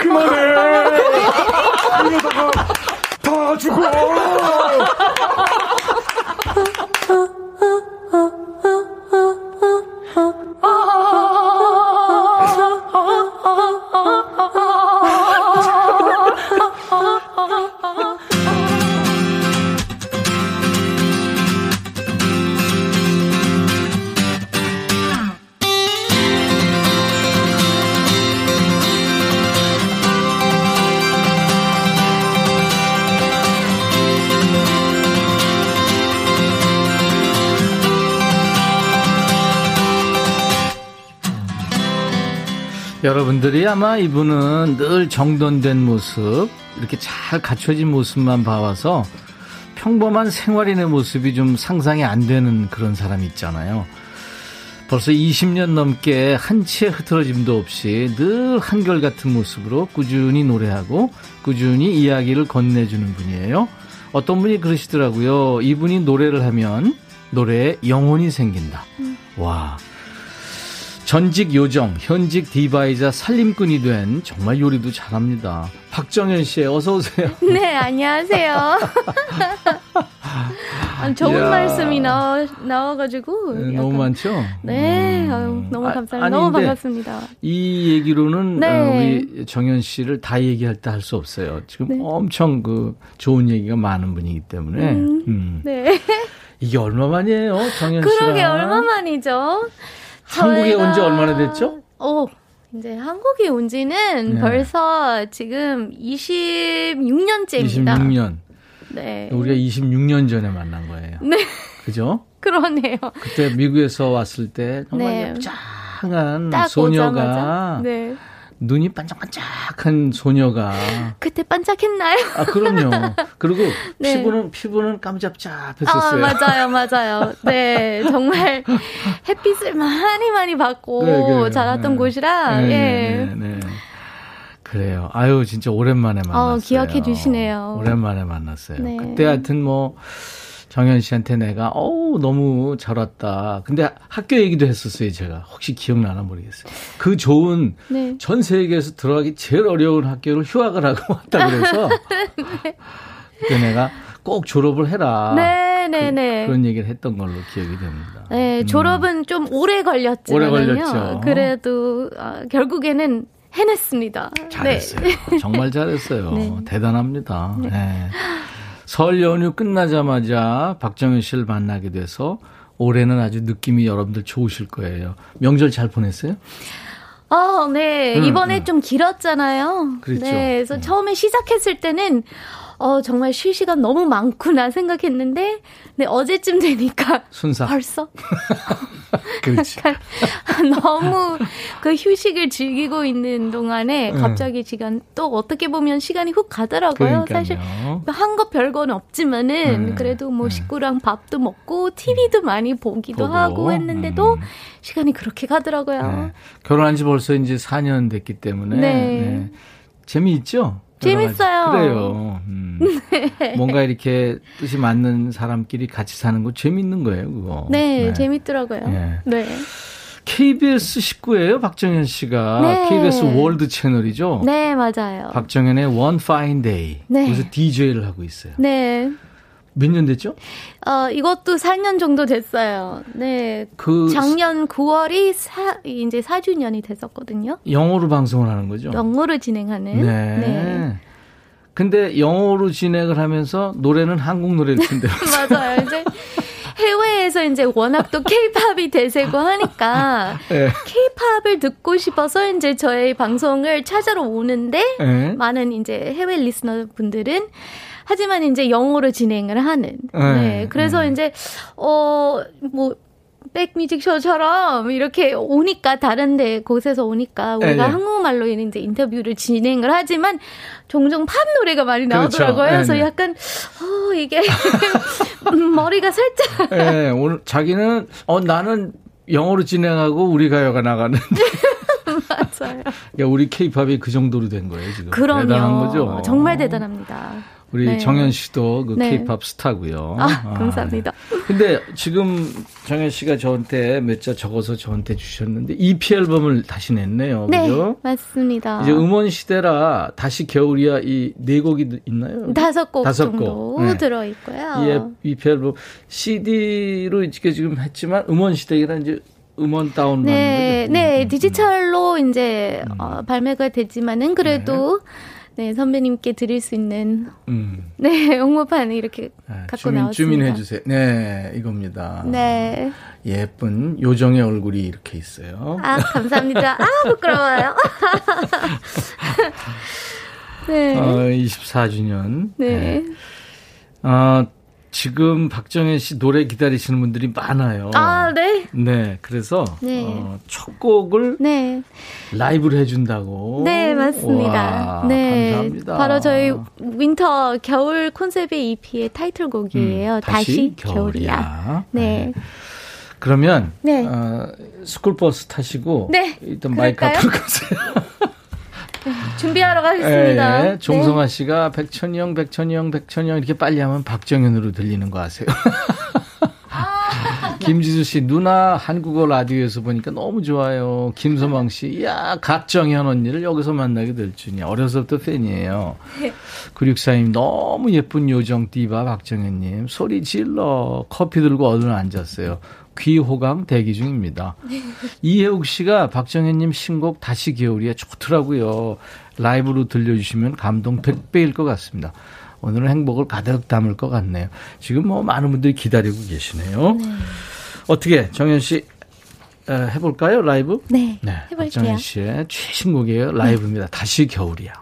그만해. 이러다가 다 죽어. 여러분들이 아마 이분은 늘 정돈된 모습, 이렇게 잘 갖춰진 모습만 봐와서 평범한 생활인의 모습이 좀 상상이 안 되는 그런 사람이 있잖아요. 벌써 20년 넘게 한치의 흐트러짐도 없이 늘 한결같은 모습으로 꾸준히 노래하고 꾸준히 이야기를 건네주는 분이에요. 어떤 분이 그러시더라고요. 이분이 노래를 하면 노래에 영혼이 생긴다. 와. 전직 요정, 현직 디바이자 살림꾼이 된 정말 요리도 잘합니다. 박정현 씨, 어서 오세요. 네, 안녕하세요. 아, 좋은 이야. 말씀이 나와, 나와가지고. 네, 너무 많죠? 네, 음. 아유, 너무 아, 감사합니다. 아니, 너무 반갑습니다. 이 얘기로는 네. 어, 우리 정현 씨를 다 얘기할 때 할 수 없어요. 지금 네. 엄청 그 좋은 얘기가 많은 분이기 때문에. 음. 네. 이게 얼마만이에요, 정현 씨랑? 그러게 얼마만이죠? 한국에 온 지 얼마나 됐죠? 어, 이제 한국에 온 지는 네. 벌써 지금 26년째입니다. 26년. 네. 우리가 26년 전에 만난 거예요. 네. 그죠? 그러네요. 그때 미국에서 왔을 때 정말 네. 짱한 딱 소녀가. 네. 눈이 반짝반짝한 소녀가 그때 반짝했나요? 아 그럼요. 그리고 네. 피부는 피부는 깜잡잡했었어요. 아, 맞아요, 맞아요. 네, 정말 햇빛을 많이 많이 받고 네, 그래요. 자랐던 네. 곳이라, 네, 예. 네, 네. 그래요. 아유 진짜 오랜만에 만났어요. 기억해 주시네요. 오랜만에 만났어요. 네. 그때 하여튼 뭐 정현 씨한테 내가 어우 너무 잘 왔다. 근데 학교 얘기도 했었어요 제가. 혹시 기억나나 모르겠어요. 그 좋은 네. 전 세계에서 들어가기 제일 어려운 학교를 휴학을 하고 왔다 그래서 그때 내가 꼭 졸업을 해라. 네, 네, 네. 아, 그, 런 얘기를 했던 걸로 기억이 됩니다. 네, 음. 졸업은 좀 오래 걸렸지만요. 오래 걸렸죠. 그래도 아, 결국에는 해냈습니다. 잘했어요. 네. 정말 잘했어요. 네. 대단합니다. 네. 설 연휴 끝나자마자 박정현 씨를 만나게 돼서 올해는 아주 느낌이 여러분들 좋으실 거예요. 명절 잘 보냈어요? 아, 네. 음, 이번에 음. 좀 길었잖아요. 그랬죠. 네. 그래서 음. 처음에 시작했을 때는 어, 정말 쉴 시간 너무 많구나 생각했는데, 네, 어제쯤 되니까 순삭. 벌써 그렇지. 너무 그 휴식을 즐기고 있는 동안에 음. 갑자기 시간 또 어떻게 보면 시간이 훅 가더라고요. 사실 그러니까요. 한거 별건 없지만은 음. 그래도 뭐 음. 식구랑 밥도 먹고 TV도 많이 보기도 보고. 하고 했는데도 음. 시간이 그렇게 가더라고요. 네. 결혼한 지 벌써 이제 4년 됐기 때문에. 네. 네. 재미있죠? 재밌어요. 그래요. 음. 뭔가 이렇게 뜻이 맞는 사람끼리 같이 사는 거 재밌는 거예요, 그거. 네, 재밌더라고요. 네. 네. KBS 식구예요, 박정현 씨가. 네. KBS 월드 채널이죠. 네, 맞아요. 박정현의 One Fine Day. 네. 그래서 DJ를 하고 있어요. 네. 몇 년 됐죠? 어, 이것도 4년 정도 됐어요. 네. 그 작년 9월이 사, 이제 4주년이 됐었거든요. 영어로 방송을 하는 거죠? 영어로 진행하는. 네. 네. 근데 영어로 진행을 하면서 노래는 한국 노래를 춘대요. 맞아요. 이제 해외에서 이제 워낙 또 케이팝이 대세고 하니까 네. 케이팝을 듣고 싶어서 이제 저희 방송을 찾아러 오는데 네. 많은 이제 해외 리스너 분들은 하지만 이제 영어로 진행을 하는. 네. 네. 그래서 이제 어뭐 백뮤직쇼처럼 이렇게 오니까 다른데 곳에서 오니까 우리가 네, 네. 한국말로 이제 인터뷰를 진행을 하지만 종종 팝 노래가 많이 그렇죠. 나오더라고요. 네, 그래서 네. 약간 어 이게 음, 머리가 살짝 네, 오늘 자기는 어 나는 영어로 진행하고 우리 가요가 나가는. 맞아요. 야, 우리 케이팝이 그 정도로 된 거예요, 지금. 그럼요. 대단한 거죠. 정말 대단합니다. 우리 네. 정현 씨도 그 네. 케이팝 스타고요. 아, 감사합니다. 근데 지금 정현 씨가 저한테 몇자 적어서 저한테 주셨는데 EP 앨범을 다시 냈네요. 네, 그죠? 맞습니다. 이제 음원 시대라 다시 겨울이야 이 네 곡이 있나요? 다섯 곡 다섯 정도 곡. 네. 들어 있고요. 이 앨- EP 앨범 CD로 이렇게 지금 했지만 음원 시대라 이제 음원 다운 네, 받는 거죠. 네, 음, 디지털로 이제 어, 발매가 됐지만은 그래도 네. 선배님께 드릴 수 있는 음. 네 홍보판 이렇게 네, 갖고 주민, 나왔습니다. 주민해 주세요. 네, 이겁니다. 네, 예쁜 요정의 얼굴이 이렇게 있어요. 아 감사합니다. 아 부끄러워요. 네, 어, 24주년. 네. 아, 지금 박정현 씨 노래 기다리시는 분들이 많아요. 아, 네, 네, 그래서 네. 어, 첫 곡을 네, 라이브로 해준다고. 네 맞습니다. 와, 네, 감사합니다. 바로 저희 winter 겨울 콘셉트의 EP의 타이틀곡이에요. 음, 다시, 겨울이야. 네. 그러면 네. 어, 스쿨버스 타시고 네, 일단 마이크? 앞으로 가세요. 준비하러 가겠습니다. 예, 종성아 씨가 백천이 형, 백천이 형, 백천이 형 이렇게 빨리 하면 박정현으로 들리는 거 아세요? 김지수 씨, 누나 한국어 라디오에서 보니까 너무 좋아요. 김소망 씨, 이야, 박정현 언니를 여기서 만나게 될 줄이야. 어려서부터 팬이에요. 9642님, 너무 예쁜 요정 디바 박정현님, 소리 질러. 커피 들고 얼른 앉았어요. 귀호강 대기 중입니다. 이혜욱 씨가 박정현님 신곡 다시 겨울이에 좋더라고요. 라이브로 들려주시면 감동 100배일 것 같습니다. 오늘은 행복을 가득 담을 것 같네요. 지금 뭐 많은 분들이 기다리고 계시네요. 어떻게 정현 씨 에, 해볼까요 라이브? 네, 네, 해볼게요. 박정현 씨의 최신곡이에요. 라이브입니다. 다시 겨울이야.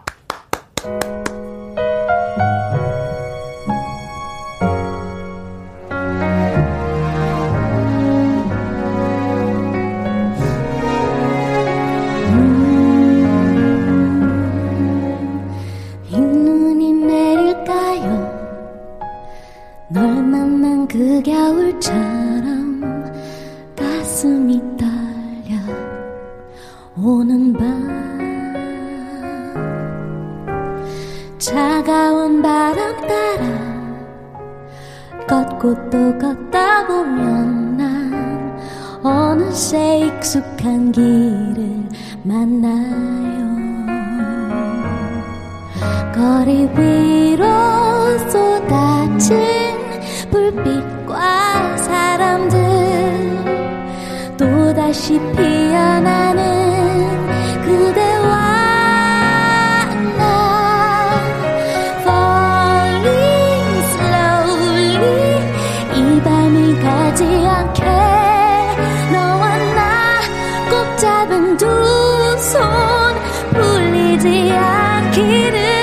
가지 않게 너와 나 꼭 잡은 두 손 풀리지 않기를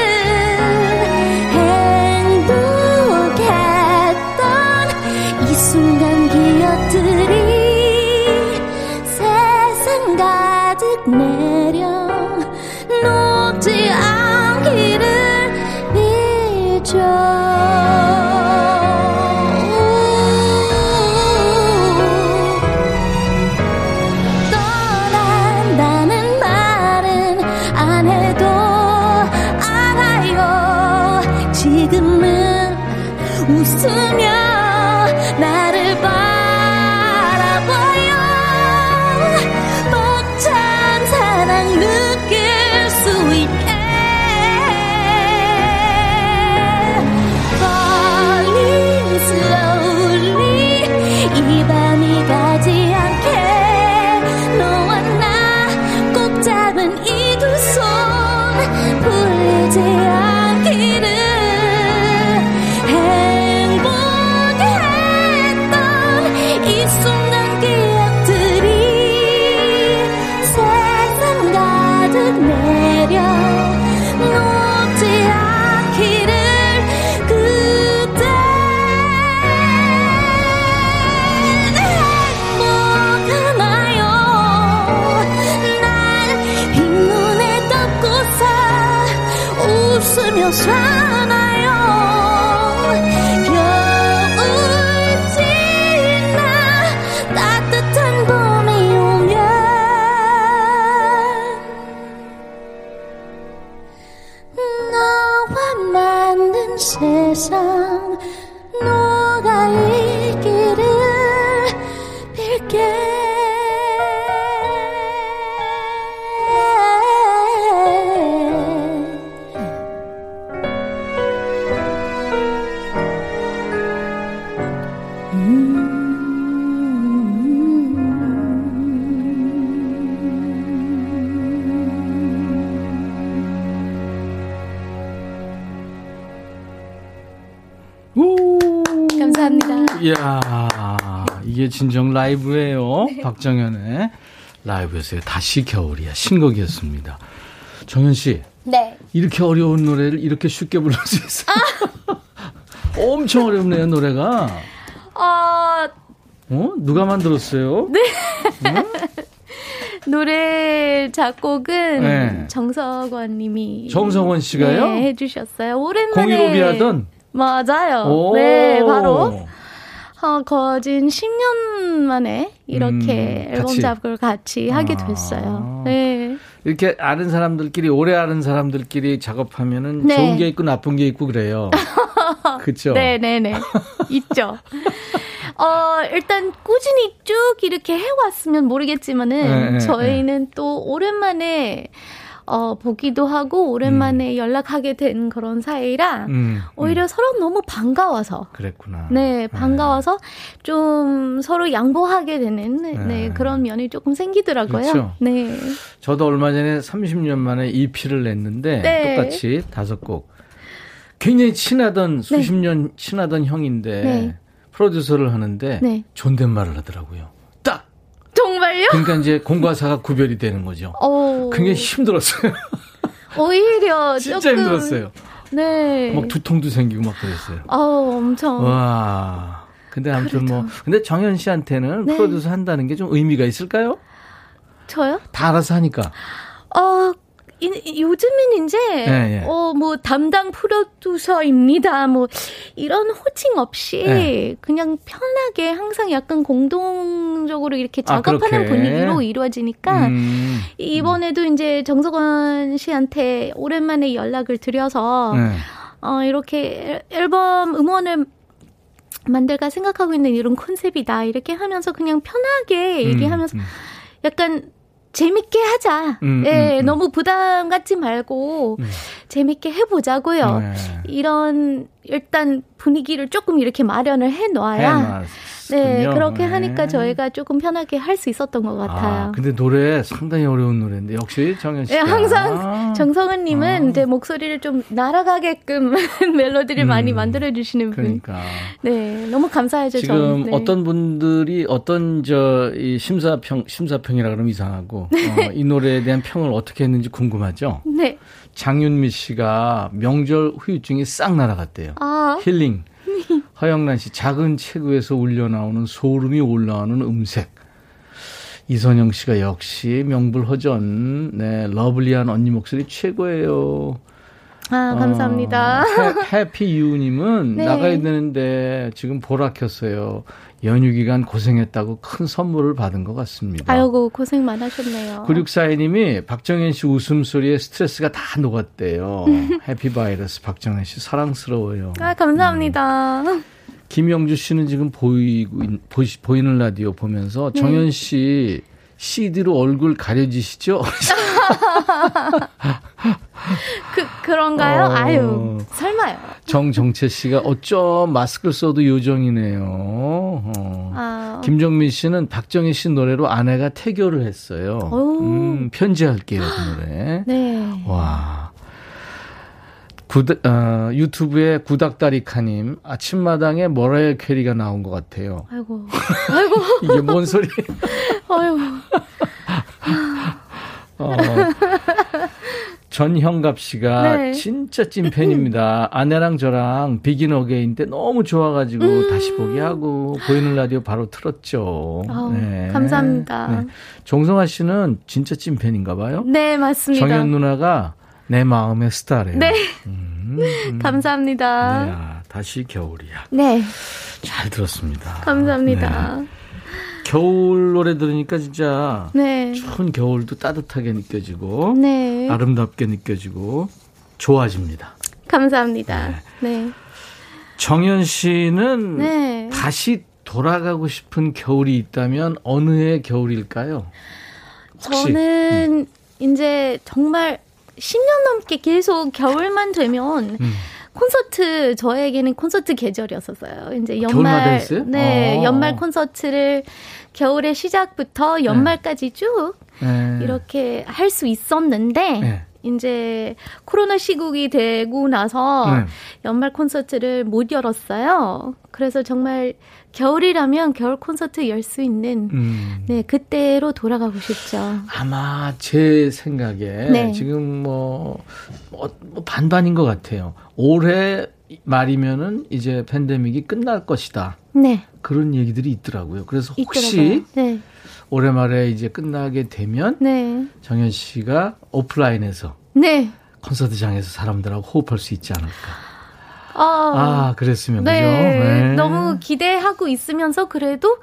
너가 있 이게 진정 라이브예요. 박정현의 라이브에서의 다시 겨울이야. 신곡이었습니다. 정현 씨, 네. 이렇게 어려운 노래를 이렇게 쉽게 부를 수 있어요. 엄청 어렵네요, 노래가. 어, 어? 누가 만들었어요? 네. 노래 작곡은 네. 정석원 님이 정성원 씨가요? 네, 해주셨어요. 오랜만에 공유로비 하던? 맞아요. 오. 네, 바로 어, 거진 10년 만에 이렇게 음, 앨범 같이. 작업을 같이 하게 아. 됐어요. 네. 이렇게 아는 사람들끼리, 오래 아는 사람들끼리 작업하면은 네. 좋은 게 있고 나쁜 게 있고 그래요. 그쵸? 네네 네. 있죠. 어, 일단 꾸준히 쭉 이렇게 해왔으면 모르겠지만은 네, 네, 저희는 또 오랜만에 어, 보기도 하고 오랜만에 연락하게 된 그런 사이라 음, 오히려 음, 서로 너무 반가워서 그랬구나. 네, 반가워서 좀 서로 양보하게 되는 네, 네. 그런 면이 조금 생기더라고요. 그렇죠. 네. 저도 얼마 전에 30년 만에 EP를 냈는데 네. 똑같이 다섯 곡. 굉장히 친하던 수십 년 친하던 형인데 네. 프로듀서를 하는데 네. 존댓말을 하더라고요. 딱. 정말요? 그러니까 이제 공과 사가 구별이 되는 거죠. 어, 굉장히 힘들었어요. 오히려 진짜 조금 힘들었어요. 네. 막 두통도 생기고 막 그랬어요. 어, 엄청. 와. 근데 아무튼 뭐 근데 정현 씨한테는 네. 프로듀서 한다는 게 좀 의미가 있을까요? 저요? 다 알아서 하니까. 어, 이, 이- 요즘은 이제, 예, 예. 어, 뭐, 담당 프로듀서입니다. 뭐, 이런 호칭 없이, 예. 그냥 편하게 항상 약간 공동적으로 이렇게 아, 작업하는 그렇게. 분위기로 이루어지니까, 음. 이번에도 이제 정석원 씨한테 오랜만에 연락을 드려서, 네. 어, 이렇게 앨- 앨범 음원을 만들까 생각하고 있는 이런 컨셉이다. 이렇게 하면서 그냥 편하게 얘기하면서 음, 음. 약간 재밌게 하자. 음, 예, 음, 음. 너무 부담 갖지 말고 음. 재밌게 해보자고요. 네. 이런 일단 분위기를 조금 이렇게 마련을 해 놔야 해 네 그렇게 네. 하니까 저희가 조금 편하게 할 수 있었던 것 같아요. 아, 근데 노래 상당히 어려운 노래인데 역시 정현 씨. 네, 항상 정성은 님은 아. 제 목소리를 좀 날아가게끔 멜로디를 음, 많이 만들어 주시는 분. 그러니까 네, 너무 감사하죠. 지금 저는. 네. 어떤 분들이 어떤 저 이 심사평 심사평이라 그러면 이상하고 어, 이 노래에 대한 평을 어떻게 했는지 궁금하죠. 네, 장윤미 씨가 명절 후유증이 싹 날아갔대요. 아 힐링. 허영란 씨 작은 체구에서 울려 나오는 소름이 올라오는 음색. 이선영 씨가 역시 명불허전. 네, 러블리한 언니 목소리 최고예요. 아, 감사합니다. 어, 해, 해피 유님은 네. 나가야 되는데 지금 보라 켰어요. 연휴 기간 고생했다고 큰 선물을 받은 것 같습니다. 아이고 고생 많으셨네요. 9642님이 박정현 씨 웃음소리에 스트레스가 다 녹았대요. 해피바이러스 박정현 씨 사랑스러워요. 아 감사합니다. 김영주 씨는 지금 보이고 보이는 라디오 보면서 네. 정현 씨 CD로 얼굴 가려지시죠? 그 그런가요? 어. 아유 설마요. 정정채 씨가 어쩜 마스크를 써도 요정이네요. 어. 아 김정민 씨는 박정희 씨 노래로 아내가 태교를 했어요. 오. 음, 편지할게요, 그 노래. 네. 와. 구다, 어, 유튜브에 구닥다리카님, 아침마당에 머라이어 캐리가 나온 것 같아요. 아이고 아이고 이게 뭔 소리? 아이고 어, 전형갑 씨가 네. 진짜 찐팬입니다. 아내랑 저랑 Begin Again 때 너무 좋아가지고 음. 다시 보기 하고 보이는 라디오 바로 틀었죠. 아우, 감사합니다. 네. 종성아 씨는 진짜 찐팬인가 봐요. 네 맞습니다. 정현 누나가 내 마음의 스타래요. 네. 음, 감사합니다. 네, 아, 다시 겨울이야. 네. 잘 들었습니다. 감사합니다. 네. 겨울 노래 들으니까 진짜 네. 추운 겨울도 따뜻하게 느껴지고 네. 아름답게 느껴지고 좋아집니다. 감사합니다. 네. 정현 씨는 네. 다시 돌아가고 싶은 겨울이 있다면 어느 해 겨울일까요? 혹시? 저는 이제 정말 10년 넘게 계속 겨울만 되면 음. 콘서트 저에게는 콘서트 계절이었었어요. 이제 겨울마다 연말? 네 어. 연말 콘서트를 겨울의 시작부터 연말까지 쭉 네. 이렇게 할 수 있었는데 네. 이제 코로나 시국이 되고 나서 네. 연말 콘서트를 못 열었어요. 그래서 정말 겨울이라면 겨울 콘서트 열 수 있는 음. 네 그때로 돌아가고 싶죠. 아마 제 생각에 네. 지금 뭐, 뭐, 뭐 반반인 것 같아요. 올해 말이면은 이제 팬데믹이 끝날 것이다. 네 그런 얘기들이 있더라고요. 그래서 혹시. 네 올해 말에 이제 끝나게 되면 네. 정현 씨가 오프라인에서 네. 콘서트장에서 사람들하고 호흡할 수 있지 않을까. 아, 아, 그랬으면 네. 그죠? 네. 너무 기대하고 있으면서 그래도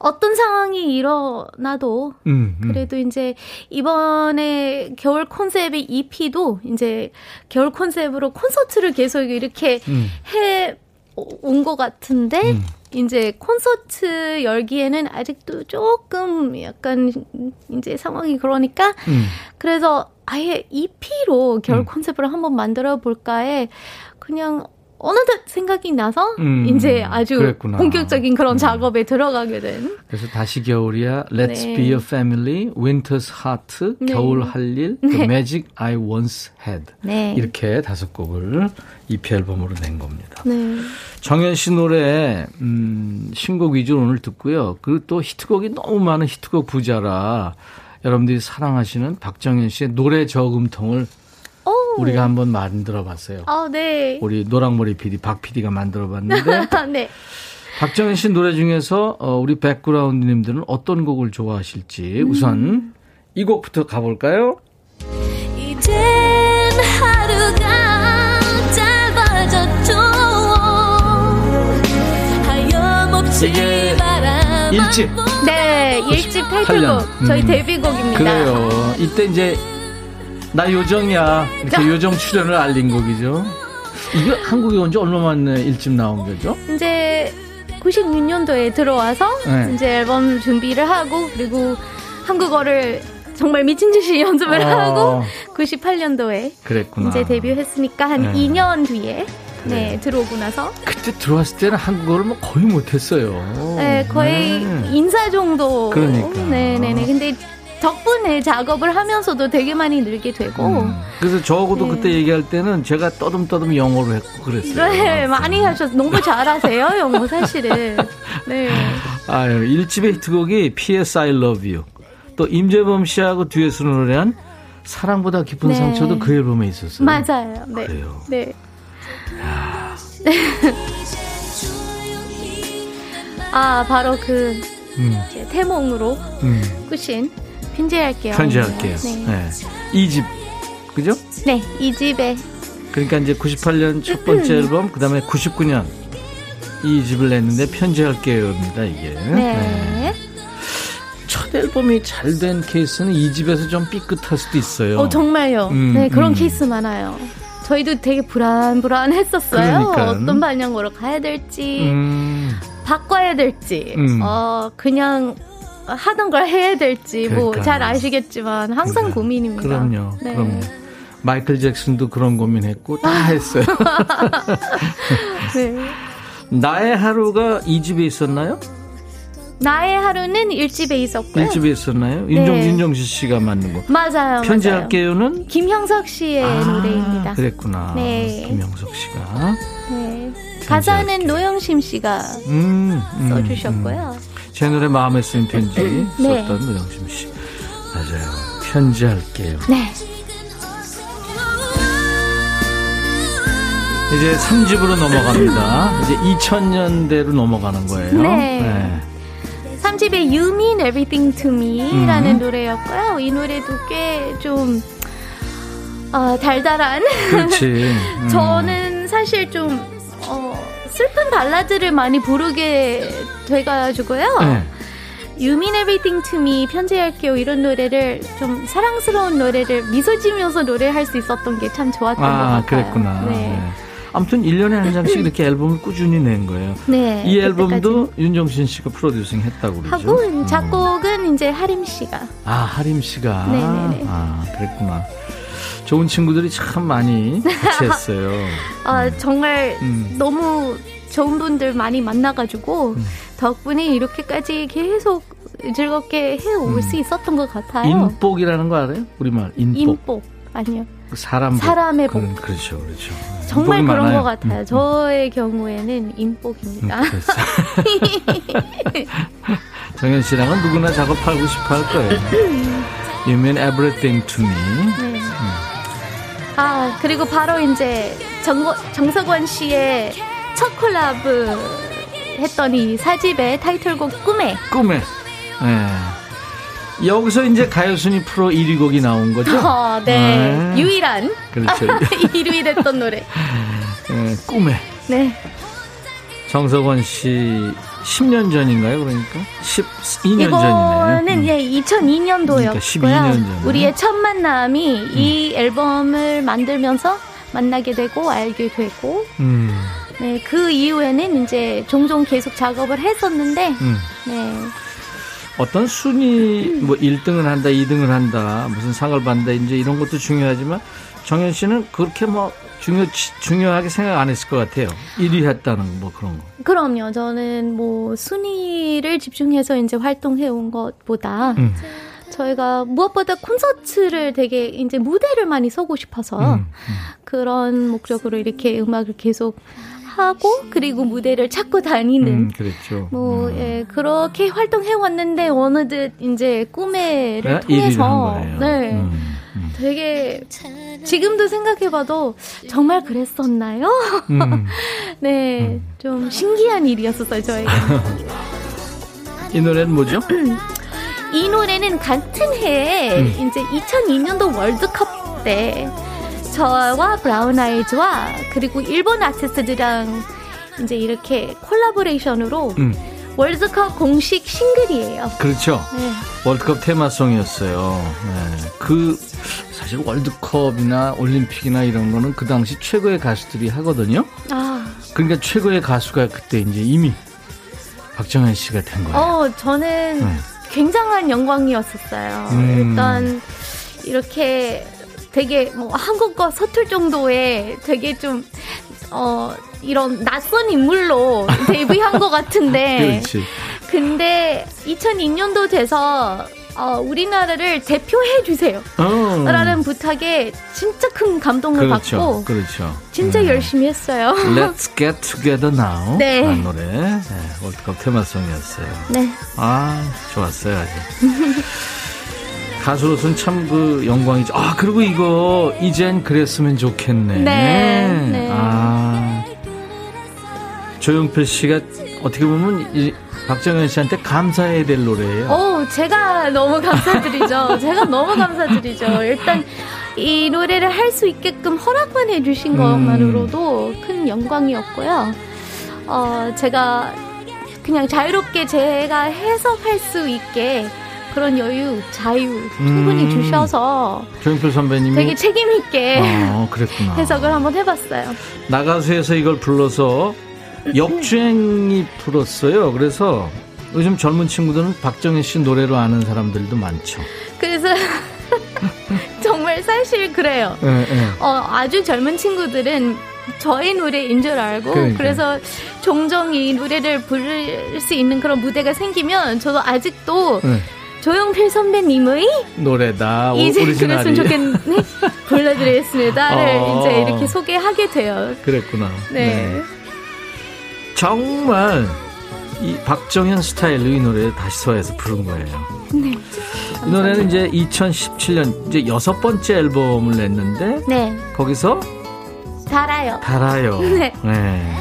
어떤 상황이 일어나도 음, 음. 그래도 이제 이번에 겨울 컨셉의 EP도 이제 겨울 컨셉으로 콘서트를 계속 이렇게 음. 해온 것 같은데 음. 이제 콘서트 열기에는 아직도 조금 약간 이제 상황이 그러니까 음. 그래서 아예 EP로 겨울 음. 콘셉트를 한번 만들어 볼까에 그냥 어느덧 생각이 나서 음, 이제 아주 그랬구나. 본격적인 그런 음. 작업에 들어가게 된. 그래서 다시 겨울이야, Let's 네. Be a Family, Winter's Heart, 네. 겨울 할 일, 네. The Magic I Once Had. 네. 이렇게 다섯 곡을 EP 앨범으로 낸 겁니다. 네. 정현 씨 노래 음, 신곡 위주로 오늘 듣고요. 그리고 또 히트곡이 너무 많은 히트곡 부자라 여러분들이 사랑하시는 박정현 씨의 노래 저금통을 오. 우리가 한번 만들어 봤어요. 아, 네. 우리 노랑머리 PD, 박 PD가 만들어 봤는데 네. 박정현 씨 노래 중에서 어, 우리 백그라운드님들은 어떤 곡을 좋아하실지 우선 이 곡부터 가볼까요? 이젠 하루가 짧아졌죠 하염없이 이게 일집. 네, 일집 타이틀곡. 저희 음. 데뷔곡입니다. 그래요. 이때 이제 나 요정이야 이렇게 요정 출연을 알린 곡이죠. 이게 한국에 온 지 얼마 만에 일집 나온 거죠? 이제 96년도에 들어와서 네. 이제 앨범 준비를 하고 그리고 한국어를 정말 미친 듯이 연습을 어. 하고 98년도에 그랬구나. 이제 데뷔했으니까 한 네. 2년 뒤에 네, 들어오고 나서 그때 들어왔을 때는 한국어를 뭐 거의 못했어요. 네, 거의 네. 인사 정도. 그러니까. 네 네 네. 근데 덕분에 작업을 하면서도 되게 많이 늘게 되고. 음. 그래서 저하고도 네. 그때 얘기할 때는 제가 떠듬떠듬 영어로 했고 그랬어요. 네, 많이 하셨, 너무 잘하세요, 영어 사실은. 네. 아유, 1집의 히트곡이 P.S. I Love You. 또 임재범 씨하고 듀엣으로 노래한 사랑보다 깊은 네. 상처도 그 앨범에 있었어요. 맞아요. 네. 그래요. 네. 아, 바로 그 음, 제 태몽으로 음. 꾸신 편지할게요. 편지할게요. 네. 네. 2집. 그죠? 네, 이 집에. 그러니까 이제 98년 첫 번째 앨범, 그 다음에 99년 이 집을 냈는데 편지할게요입니다, 이게. 네. 첫 앨범이 잘 된 케이스는 이 집에서 좀 삐끗할 수도 있어요. 어, 정말요. 음, 네, 그런 음. 케이스 많아요. 저희도 되게 불안불안했었어요. 그러니까. 어떤 방향으로 가야 될지, 음, 바꿔야 될지, 음. 어, 그냥 하던 걸 해야 될지, 뭐. 잘 아시겠지만, 항상 그래. 고민입니다. 그럼요. 네. 그럼요. 마이클 잭슨도 그런 고민했고 다 했어요. 네. 나의 하루가 이 집에 있었나요? 나의 하루는 일집에 있었고요. 일 집에 있었나요? 윤정 네. 윤정수 씨가 만든 거. 맞아요. 편지할게요는 김형석 씨의 아, 노래입니다. 그랬구나. 네. 김영석 씨가. 네. 가사는. 노영심 씨가 음, 음, 써주셨고요. 음. 제 노래 마음에 쓰인 편지 네. 썼던 노영심 씨. 맞아요. 편지 할게요. 네. 이제 3집으로 넘어갑니다. 이제 2000년대로 넘어가는 거예요. 네. 3집의 You Mean Everything to Me라는 음. 노래였고요. 이 노래도 꽤좀 아, 달달한. 그렇지. 음. 저는 사실 좀, 어, 슬픈 발라드를 많이 부르게 돼가지고요. 네. You Mean Everything to Me, 편지할게요. 이런 노래를 좀 사랑스러운 노래를 미소 지면서 노래할 수 있었던 게 참 좋았던 것 아, 같아요. 그랬구나. 네. 네. 아무튼 1년에 한 장씩 이렇게 앨범을 꾸준히 낸 거예요. 네, 이 앨범도. 윤정신 씨가 프로듀싱 했다고 그러죠? 하고 음. 작곡은 이제 하림 씨가. 아, 하림 씨가. 네네네. 아, 그랬구나. 좋은 친구들이 참 많이 같이 했어요. 아, 정말 음. 너무 좋은 분들 많이 만나가지고 음. 덕분에 이렇게까지 계속 즐겁게 해올 음. 수 있었던 것 같아요. 인복이라는 거 알아요? 우리말 인복. 인복 아니요. 그 사람 복. 사람의 복. 그, 그렇죠, 그렇죠. 정말 그런 많아요. 것 같아요. 음, 저의 경우에는 음, 인복입니다. 그래서. 정현 씨랑은 누구나 작업하고 싶어 할 거예요. You mean everything to me. 네. 아 그리고 바로 이제 정, 정석원 씨의 첫 콜라브 했던 이 사집의 타이틀곡 꿈에 꿈에. 예. 여기서 이제 가요순위 프로 1위 곡이 나온 거죠? 어, 네. 네. 유일한 그렇죠. 1위 됐던 노래. 예, 꿈에. 네. 정석원 씨 10년 전인가요? 그러니까 12년 이거는 전이네요. 음. 예 2002년도였고요. 그러니까 12년 전에. 우리의 첫 만남이 이 앨범을 만들면서 만나게 되고 알게 되고 음, 네, 그 이후에는 이제 종종 계속 작업을 했었는데 음. 네. 어떤 순위 뭐 1등을 한다, 2등을 한다, 무슨 상을 받는다 이제 이런 것도 중요하지만 정현 씨는 그렇게 뭐 중요 중요하게 생각 안 했을 것 같아요. 1위 했다는 뭐 그런 거. 그럼요. 저는 뭐 순위를 집중해서 이제 활동해 온 것보다 음. 저희가 무엇보다 콘서트를 되게 이제 무대를 많이 서고 싶어서 음, 그런 목적으로 이렇게 음악을 계속 하고 그리고 무대를 찾고 다니는 음. 뭐 음. 예, 그렇게 활동해 왔는데 어느덧 이제 꿈에를 네, 1위를 한 통해서 거예요. 네. 음, 음. 되게 지금도 생각해봐도 정말 그랬었나요? 음. 네, 좀 신기한 일이었었어요 저에게. 이 노래는 뭐죠? 이 노래는 같은 해에 음. 이제 2002년도 월드컵 때 저와 브라운 아이즈와 그리고 일본 아티스트들이랑 이제 이렇게 콜라보레이션으로 음, 월드컵 공식 싱글이에요. 그렇죠. 네. 월드컵 테마송이었어요. 네. 그 사실 월드컵이나 올림픽이나 이런 거는 그 당시 최고의 가수들이 하거든요. 아, 그러니까 최고의 가수가 그때 이제 이미 박정현 씨가 된 거예요. 어, 저는 네. 굉장한 영광이었었어요. 음. 일단 이렇게 되게 뭐 한국과 서툴 정도의 되게 좀 어, 이런 낯선 인물로 데뷔한 것 같은데. 그렇지. 근데 2002년도 돼서 어, 우리나라를 대표해 주세요. 어. 라는 부탁에 진짜 큰 감동을 그렇죠. 받고 그렇죠. 진짜 음. 열심히 했어요. Let's get together now. 네. 노래. 네, 월드컵 테마송이었어요. 네. 아, 좋았어요, 아주. 가수로서는 참 그 영광이죠. 아, 그리고 이거, 이젠 그랬으면 좋겠네. 네, 네. 아. 조용필 씨가 어떻게 보면 이 박정현 씨한테 감사해야 될 노래예요. 어, 제가 너무 감사드리죠. 제가 너무 감사드리죠. 일단 이 노래를 할 수 있게끔 허락만 해주신 음. 것만으로도 큰 영광이었고요. 어, 제가 그냥 자유롭게 제가 해석할 수 있게 그런 여유, 자유 충분히 음. 주셔서 조용필 선배님이. 되게 책임 있게 어, 그랬구나. 해석을 한번 해봤어요. 나가수에서 이걸 불러서 역주행이 불었어요. 그래서 요즘 젊은 친구들은 박정현 씨 노래로 아는 사람들도 많죠. 그래서 정말 사실 그래요. 예, 예. 어, 아주 젊은 친구들은 저의 노래인 줄 알고 그러니까요. 그래서 종종 이 노래를 부를 수 있는 그런 무대가 생기면 저도 아직도 예. 조용필 선배님의 노래다. 오- 이제. 그랬으면 좋겠네 불러드리겠습니다를 어. 이제 이렇게 소개하게 돼요. 그랬구나. 네. 정말 이 박정현 스타일로 이 노래를 다시 소화해서 부른 거예요. 네. 이 노래는 이제 2017년 이제 여섯 번째 앨범을 냈는데 네. 거기서 달아요. 달아요. 네. 네.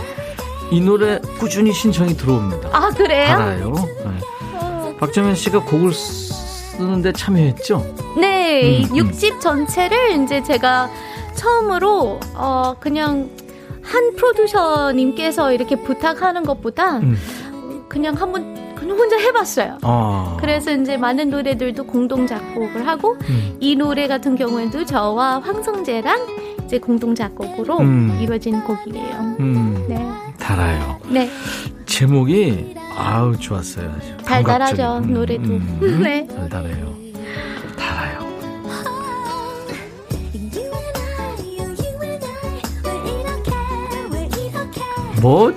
이 노래 꾸준히 신청이 들어옵니다. 아 그래요? 달아요. 네. 박정현 씨가 곡을 쓰- 쓰는데 참여했죠? 네, 음, 음. 6집 전체를 이제 제가 처음으로 어 그냥 한 프로듀서님께서 이렇게 부탁하는 것보다 음. 그냥 한번 그냥 혼자 해봤어요. 아. 그래서 이제 많은 노래들도 공동 작곡을 하고 음. 이 노래 같은 경우에도 저와 황성재랑 이제 공동 작곡으로 음. 이루어진 곡이에요. 음, 네, 달아요. 네, 제목이 아우 좋았어요. 달달하죠 감각적인. 노래도. 음, 네. 달달해요. 뭐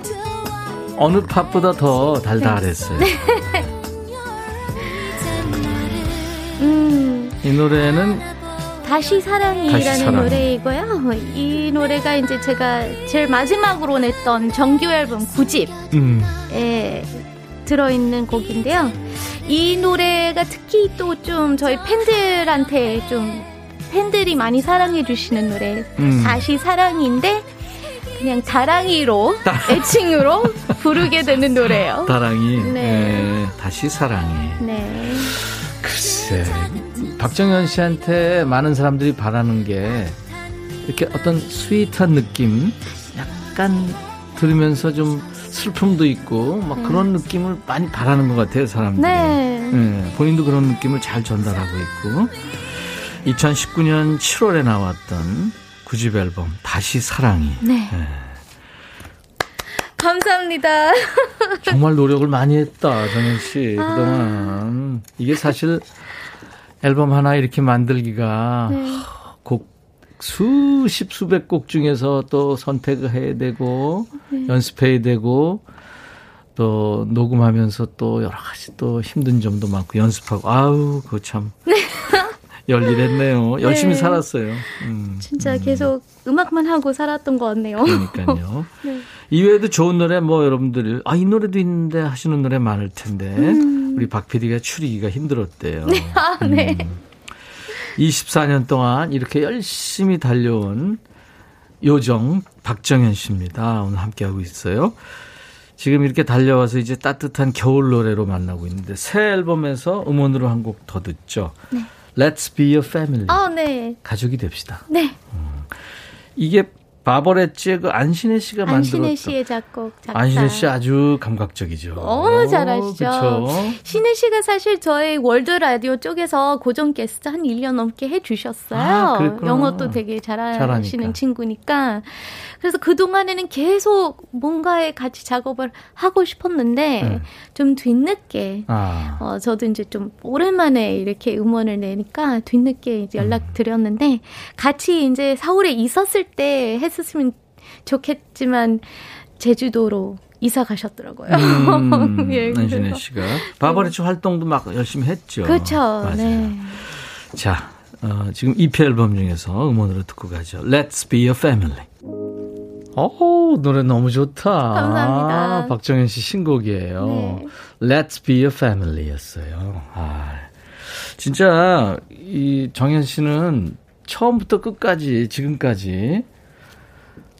어느 팝보다 더 달달했어요. 네. 음, 이 노래는 다시 사랑이라는. 노래이고요. 이 노래가 이제 제가 제일 마지막으로 냈던 정규 앨범 9집에 음, 들어있는 곡인데요. 이 노래가 특히 또 좀 저희 팬들한테 좀 팬들이 많이 사랑해 주시는 노래 음. 다시 사랑인데 그냥 다랑이로 애칭으로 부르게 되는 노래예요. 다랑이 네. 예, 다시 사랑해. 네. 글쎄 박정현 씨한테 많은 사람들이 바라는 게 이렇게 어떤 스윗한 느낌 약간 들으면서 좀 슬픔도 있고 막 그런 느낌을 많이 바라는 것 같아요 사람들이 네. 예, 본인도 그런 느낌을 잘 전달하고 있고 2019년 7월에 나왔던 9집 앨범 다시 사랑이 네. 감사합니다. 정말 노력을 많이 했다, 정현 씨. 그동안. 이게 사실 앨범 하나 이렇게 만들기가 네. 곡 수십 수백 곡 중에서 또 선택을 해야 되고 네. 연습해야 되고 또 녹음하면서 또 여러 가지 또 힘든 점도 많고 연습하고 아우 그거 참 열일했네요. 열심히 네. 살았어요. 음, 진짜 계속 음악만 하고 살았던 것 같네요. 그러니까요. 네. 이외에도 좋은 노래 뭐 여러분들 아 이 노래도 있는데 하시는 노래 많을 텐데 우리 박 PD가 추리기가 힘들었대요. 음. 아, 네. 24년 동안 이렇게 열심히 달려온 요정 박정현 씨입니다. 오늘 함께하고 있어요. 지금 이렇게 달려와서 이제 따뜻한 겨울 노래로 만나고 있는데 새 앨범에서 음원으로 한 곡 더 듣죠. Let's be a family. 아, 네. 가족이 됩시다. 네. 이게 바버레츠의 그 안신혜 씨가 안신혜 만들었던 씨의 작곡, 작사. 안신혜 씨 아주 감각적이죠. 너무 잘하시죠. 그렇죠. 신혜 씨가 사실 저희 월드 라디오 쪽에서 고정 게스트 한 1년 넘게 해 주셨어요. 아, 그랬구나. 영어도 되게 잘하시는 잘하니까. 친구니까. 그래서 그동안에는 계속 뭔가에 같이 작업을 하고 싶었는데, 네. 좀 뒤늦게, 아, 어, 저도 이제 좀 오랜만에 이렇게 음원을 내니까 뒤늦게 이제 음. 연락 드렸는데, 같이 이제 서울에 있었을 때 했었으면 좋겠지만, 제주도로 이사 가셨더라고요. 음, 예. 안신혜 씨가 바버레츠 활동도 막 열심히 했죠. 그렇죠. 맞아요. 네. 자, 어, 지금 EP 앨범 중에서 음원으로 듣고 가죠. Let's be a family. 오, 노래 너무 좋다. 감사합니다. 박정현 씨 신곡이에요. 네. Let's be a family 였어요. 아, 진짜, 이 정현 씨는 처음부터 끝까지, 지금까지,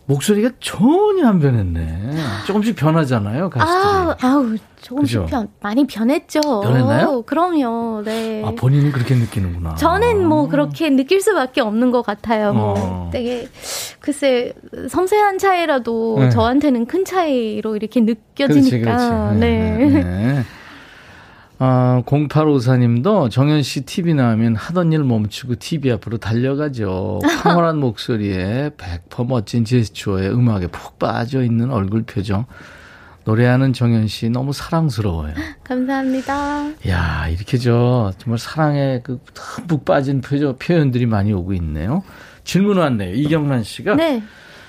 목소리가 전혀 안 변했네. 조금씩 변하잖아요, 가수들이. 아, 아우, 조금씩 그죠? 변, 많이 변했죠. 변했나요? 그럼요, 네. 아, 본인은 그렇게 느끼는구나. 저는 뭐 그렇게 느낄 수밖에 없는 것 같아요. 뭐 어. 되게 글쎄 섬세한 차이라도 네. 저한테는 큰 차이로 이렇게 그렇지, 느껴지니까. 그렇지. 네. 네. 아, 0854님도 정현 씨 TV 나오면 하던 일 멈추고 TV 앞으로 달려가죠. 황홀한 목소리에 100% 멋진 제스처에 음악에 푹 빠져 있는 얼굴 표정. 노래하는 정현 씨 너무 사랑스러워요. 감사합니다. 야, 이렇게 저 정말 사랑에 그 듬뿍 빠진 표정, 표현들이 많이 오고 있네요. 질문 왔네요. 이경란 씨가 네.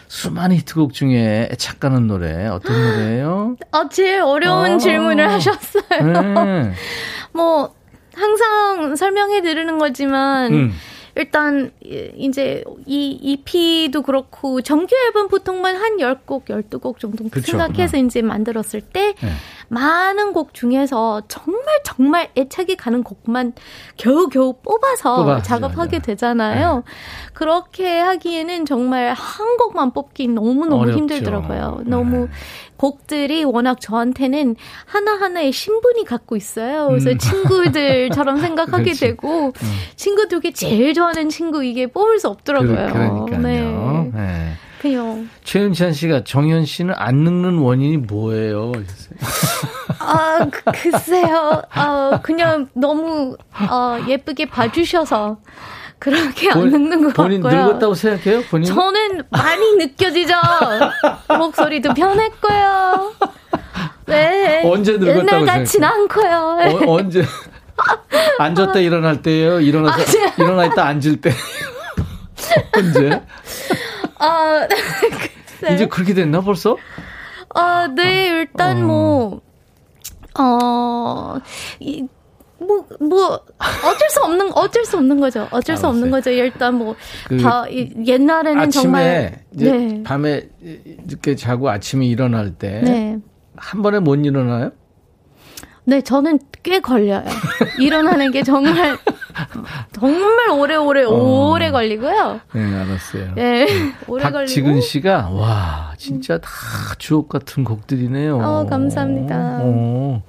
수많은 히트곡 중에 애착가는 노래 어떤 노래예요? 아, 제일 어려운 아. 질문을 하셨어요. 네. 뭐 항상 설명해 드리는 거지만 음. 일단 이- 이제 이 EP도 그렇고 정규 앨범 보통만 한 10곡, 12곡 정도 그쵸. 생각해서 이제 만들었을 때 네. 많은 곡 중에서 정말 정말 애착이 가는 곡만 겨우겨우 뽑아서 뽑아야죠, 작업하게 맞아요. 되잖아요. 그렇게 하기에는 정말 한 곡만 뽑기 너무너무 어렵죠. 힘들더라고요. 네. 너무 곡들이 워낙 저한테는 하나하나의 신분이 갖고 있어요. 그래서 음. 친구들처럼 생각하게 그렇지. 되고 친구 중에 제일 좋아하는 친구 이게 뽑을 수 없더라고요. 그, 그러니까요. 네. 네. 최은찬 씨가 정현 씨는 안 늙는 원인이 뭐예요? 아 그- 글쎄요. 아 그냥 너무 어, 예쁘게 봐주셔서 그렇게 안 늙는 것 본인 같고요. 늙었다고 생각해요? 본인? 저는 많이 느껴지죠. 목소리도 변했고요. 네. 언제 늙었다고 옛날 같진 않고요. 네. 어, 언제 앉았다 일어날 때예요? 일어나서 아, 네. 일어나 있다 앉을 때 언제? 아, 글쎄. 이제 그렇게 됐나 벌써? 아, 네, 일단 어. 뭐, 어, 이, 뭐, 뭐, 어쩔 수 없는, 어쩔 수 없는 거죠. 어쩔 수 없는 거죠. 일단 뭐, 그 다, 이- 옛날에는 정말. 네. 밤에 늦게 자고 아침에 일어날 때한 네. 번에 못 일어나요? 네, 저는 꽤 걸려요. 일어나는 게 정말, 정말 오래오래, 어. 오래 걸리고요. 네, 알았어요. 네, 오래 걸리고. 박지근 씨가 와 진짜 다 주옥 같은 곡들이네요. 어, 감사합니다. 어.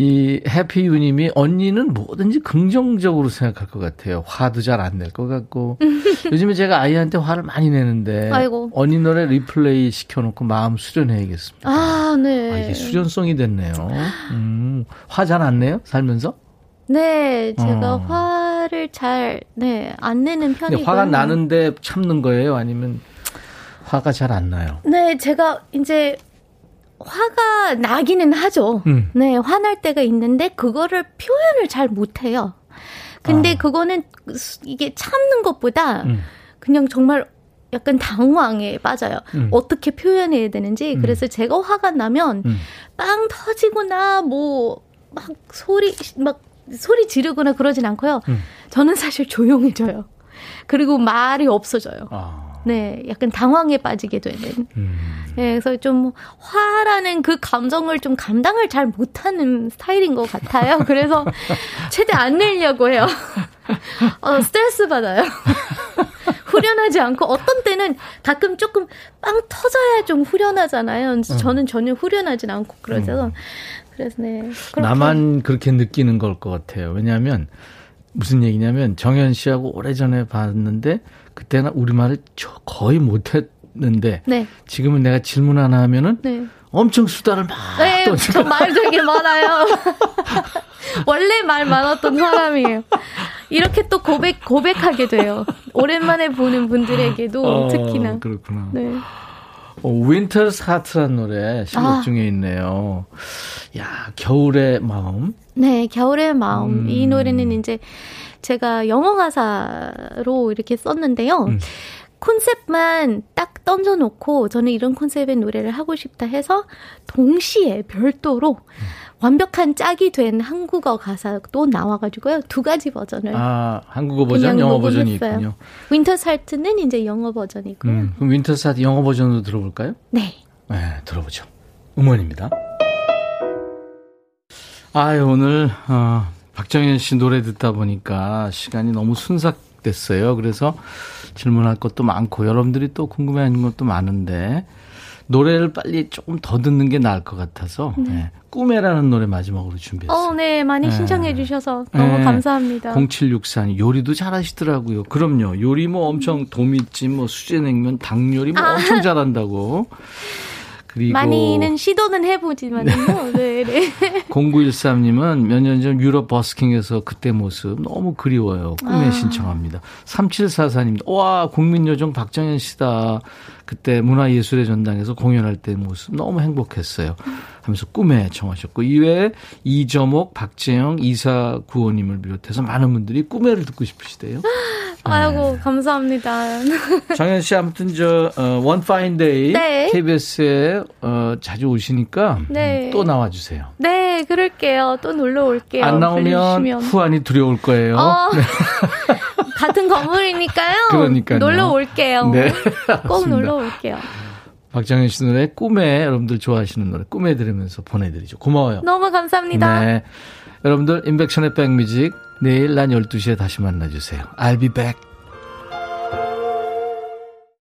이 해피유님이 언니는 뭐든지 긍정적으로 생각할 것 같아요. 화도 잘 안 낼 것 같고 요즘에 제가 아이한테 화를 많이 내는데 아이고. 언니 노래 리플레이 시켜놓고 마음 수련해야겠습니다. 아, 네. 아, 이게 수련성이 됐네요. 음, 화 잘 안 내요? 살면서? 네, 제가 어. 화를 잘, 네, 안 내는 근데 편이고요. 화가 나는데 참는 거예요? 아니면 화가 잘 안 나요? 네, 제가 이제 화가 나기는 하죠. 음. 네, 화날 때가 있는데 그거를 표현을 잘 못해요. 근데 아. 그거는 수- 이게 참는 것보다 음. 그냥 정말 약간 당황에 빠져요. 음. 어떻게 표현해야 되는지. 그래서 제가 화가 나면 음. 빵 터지거나 뭐 막 소리 막 소리 지르거나 그러진 않고요. 음. 저는 사실 조용해져요. 그리고 말이 없어져요. 아, 네, 약간 당황에 빠지게 되는. 음. 네, 그래서 좀 화라는 그 감정을 좀 감당을 잘 못하는 스타일인 것 같아요. 그래서 최대 안 내려고 해요. 어, 스트레스 받아요. 후련하지 않고 어떤 때는 가끔 조금 빵 터져야 좀 후련하잖아요. 그래서 저는 전혀 후련하진 않고 그러죠. 그래서 네. 그렇게. 나만 그렇게 느끼는 걸 것 같아요. 왜냐하면 무슨 얘기냐면 정현 씨하고 오래전에 봤는데 그때는 우리말을 저- 거의 못했는데 네, 지금은 내가 질문 하나 하면은 네. 엄청 수다를 막 네, 떠지고 저말 되게 많아요. 원래 말 많았던 사람이에요. 이렇게 또 고백, 고백하게 돼요. 오랜만에 보는 분들에게도 어, 특히나. 그렇구나. 네. 어, Winter's Heart란 노래 신곡 아. 중에 있네요. 야 겨울의 마음. 네, 겨울의 마음. 음. 이 노래는 이제 제가 영어 가사로 이렇게 썼는데요. 음. 콘셉트만 딱 던져놓고 저는 이런 콘셉트의 노래를 하고 싶다 해서 동시에 별도로 완벽한 짝이 된 한국어 가사도 나와가지고요. 두 가지 버전을 아 한국어 버전, 영어 버전이 녹음했어요. 있군요. Winter's Heart는 이제 영어 버전이고요. 음, 그럼 Winter's Heart 영어 버전으로 들어볼까요? 네. 네, 들어보죠. 음원입니다. 아유, 오늘, 어, 박정현 씨 노래 듣다 보니까 시간이 너무 순삭됐어요. 그래서 질문할 것도 많고, 여러분들이 또 궁금해 하는 것도 많은데, 노래를 빨리 조금 더 듣는 게 나을 것 같아서, 네. 꿈에라는 노래 마지막으로 준비했어요. 어, 네. 많이 네. 신청해 주셔서 너무 네. 감사합니다. 0764님, 요리도 잘하시더라고요. 그럼요. 요리 뭐 엄청 도미찜, 뭐 수제냉면, 닭요리 뭐 엄청 잘한다고. 그리고 많이는 시도는 해보지만요. 네, 네. 0913님은 몇 년 전 유럽 버스킹에서 그때 모습 너무 그리워요. 꿈에 신청합니다. 3744님, 와, 국민요정 박정현 씨다. 그때 문화예술의 전당에서 공연할 때 모습 너무 행복했어요. 하면서 꿈에 청하셨고, 이외에 이점옥, 박재영, 이사구호님을 비롯해서 많은 분들이 꿈에를 듣고 싶으시대요. 아이고, 감사합니다. 정현 씨 아무튼 저 어, Day 네. KBS에 어, 자주 오시니까 네. 음, 또 나와 주세요. 네, 그럴게요. 또 놀러 올게요. 안 나오면 불러주시면. 후안이 두려울 거예요. 어, 같은 건물이니까요. 그러니까요. 놀러 올게요. 네, 꼭. 놀러 올게요. 박정현 씨 노래 꿈에 여러분들 좋아하시는 노래 꿈에 들으면서 보내드리죠. 고마워요. 너무 감사합니다. 네. 여러분들 인백션의 백뮤직 내일 난 12시에 다시 만나주세요. I'll be back.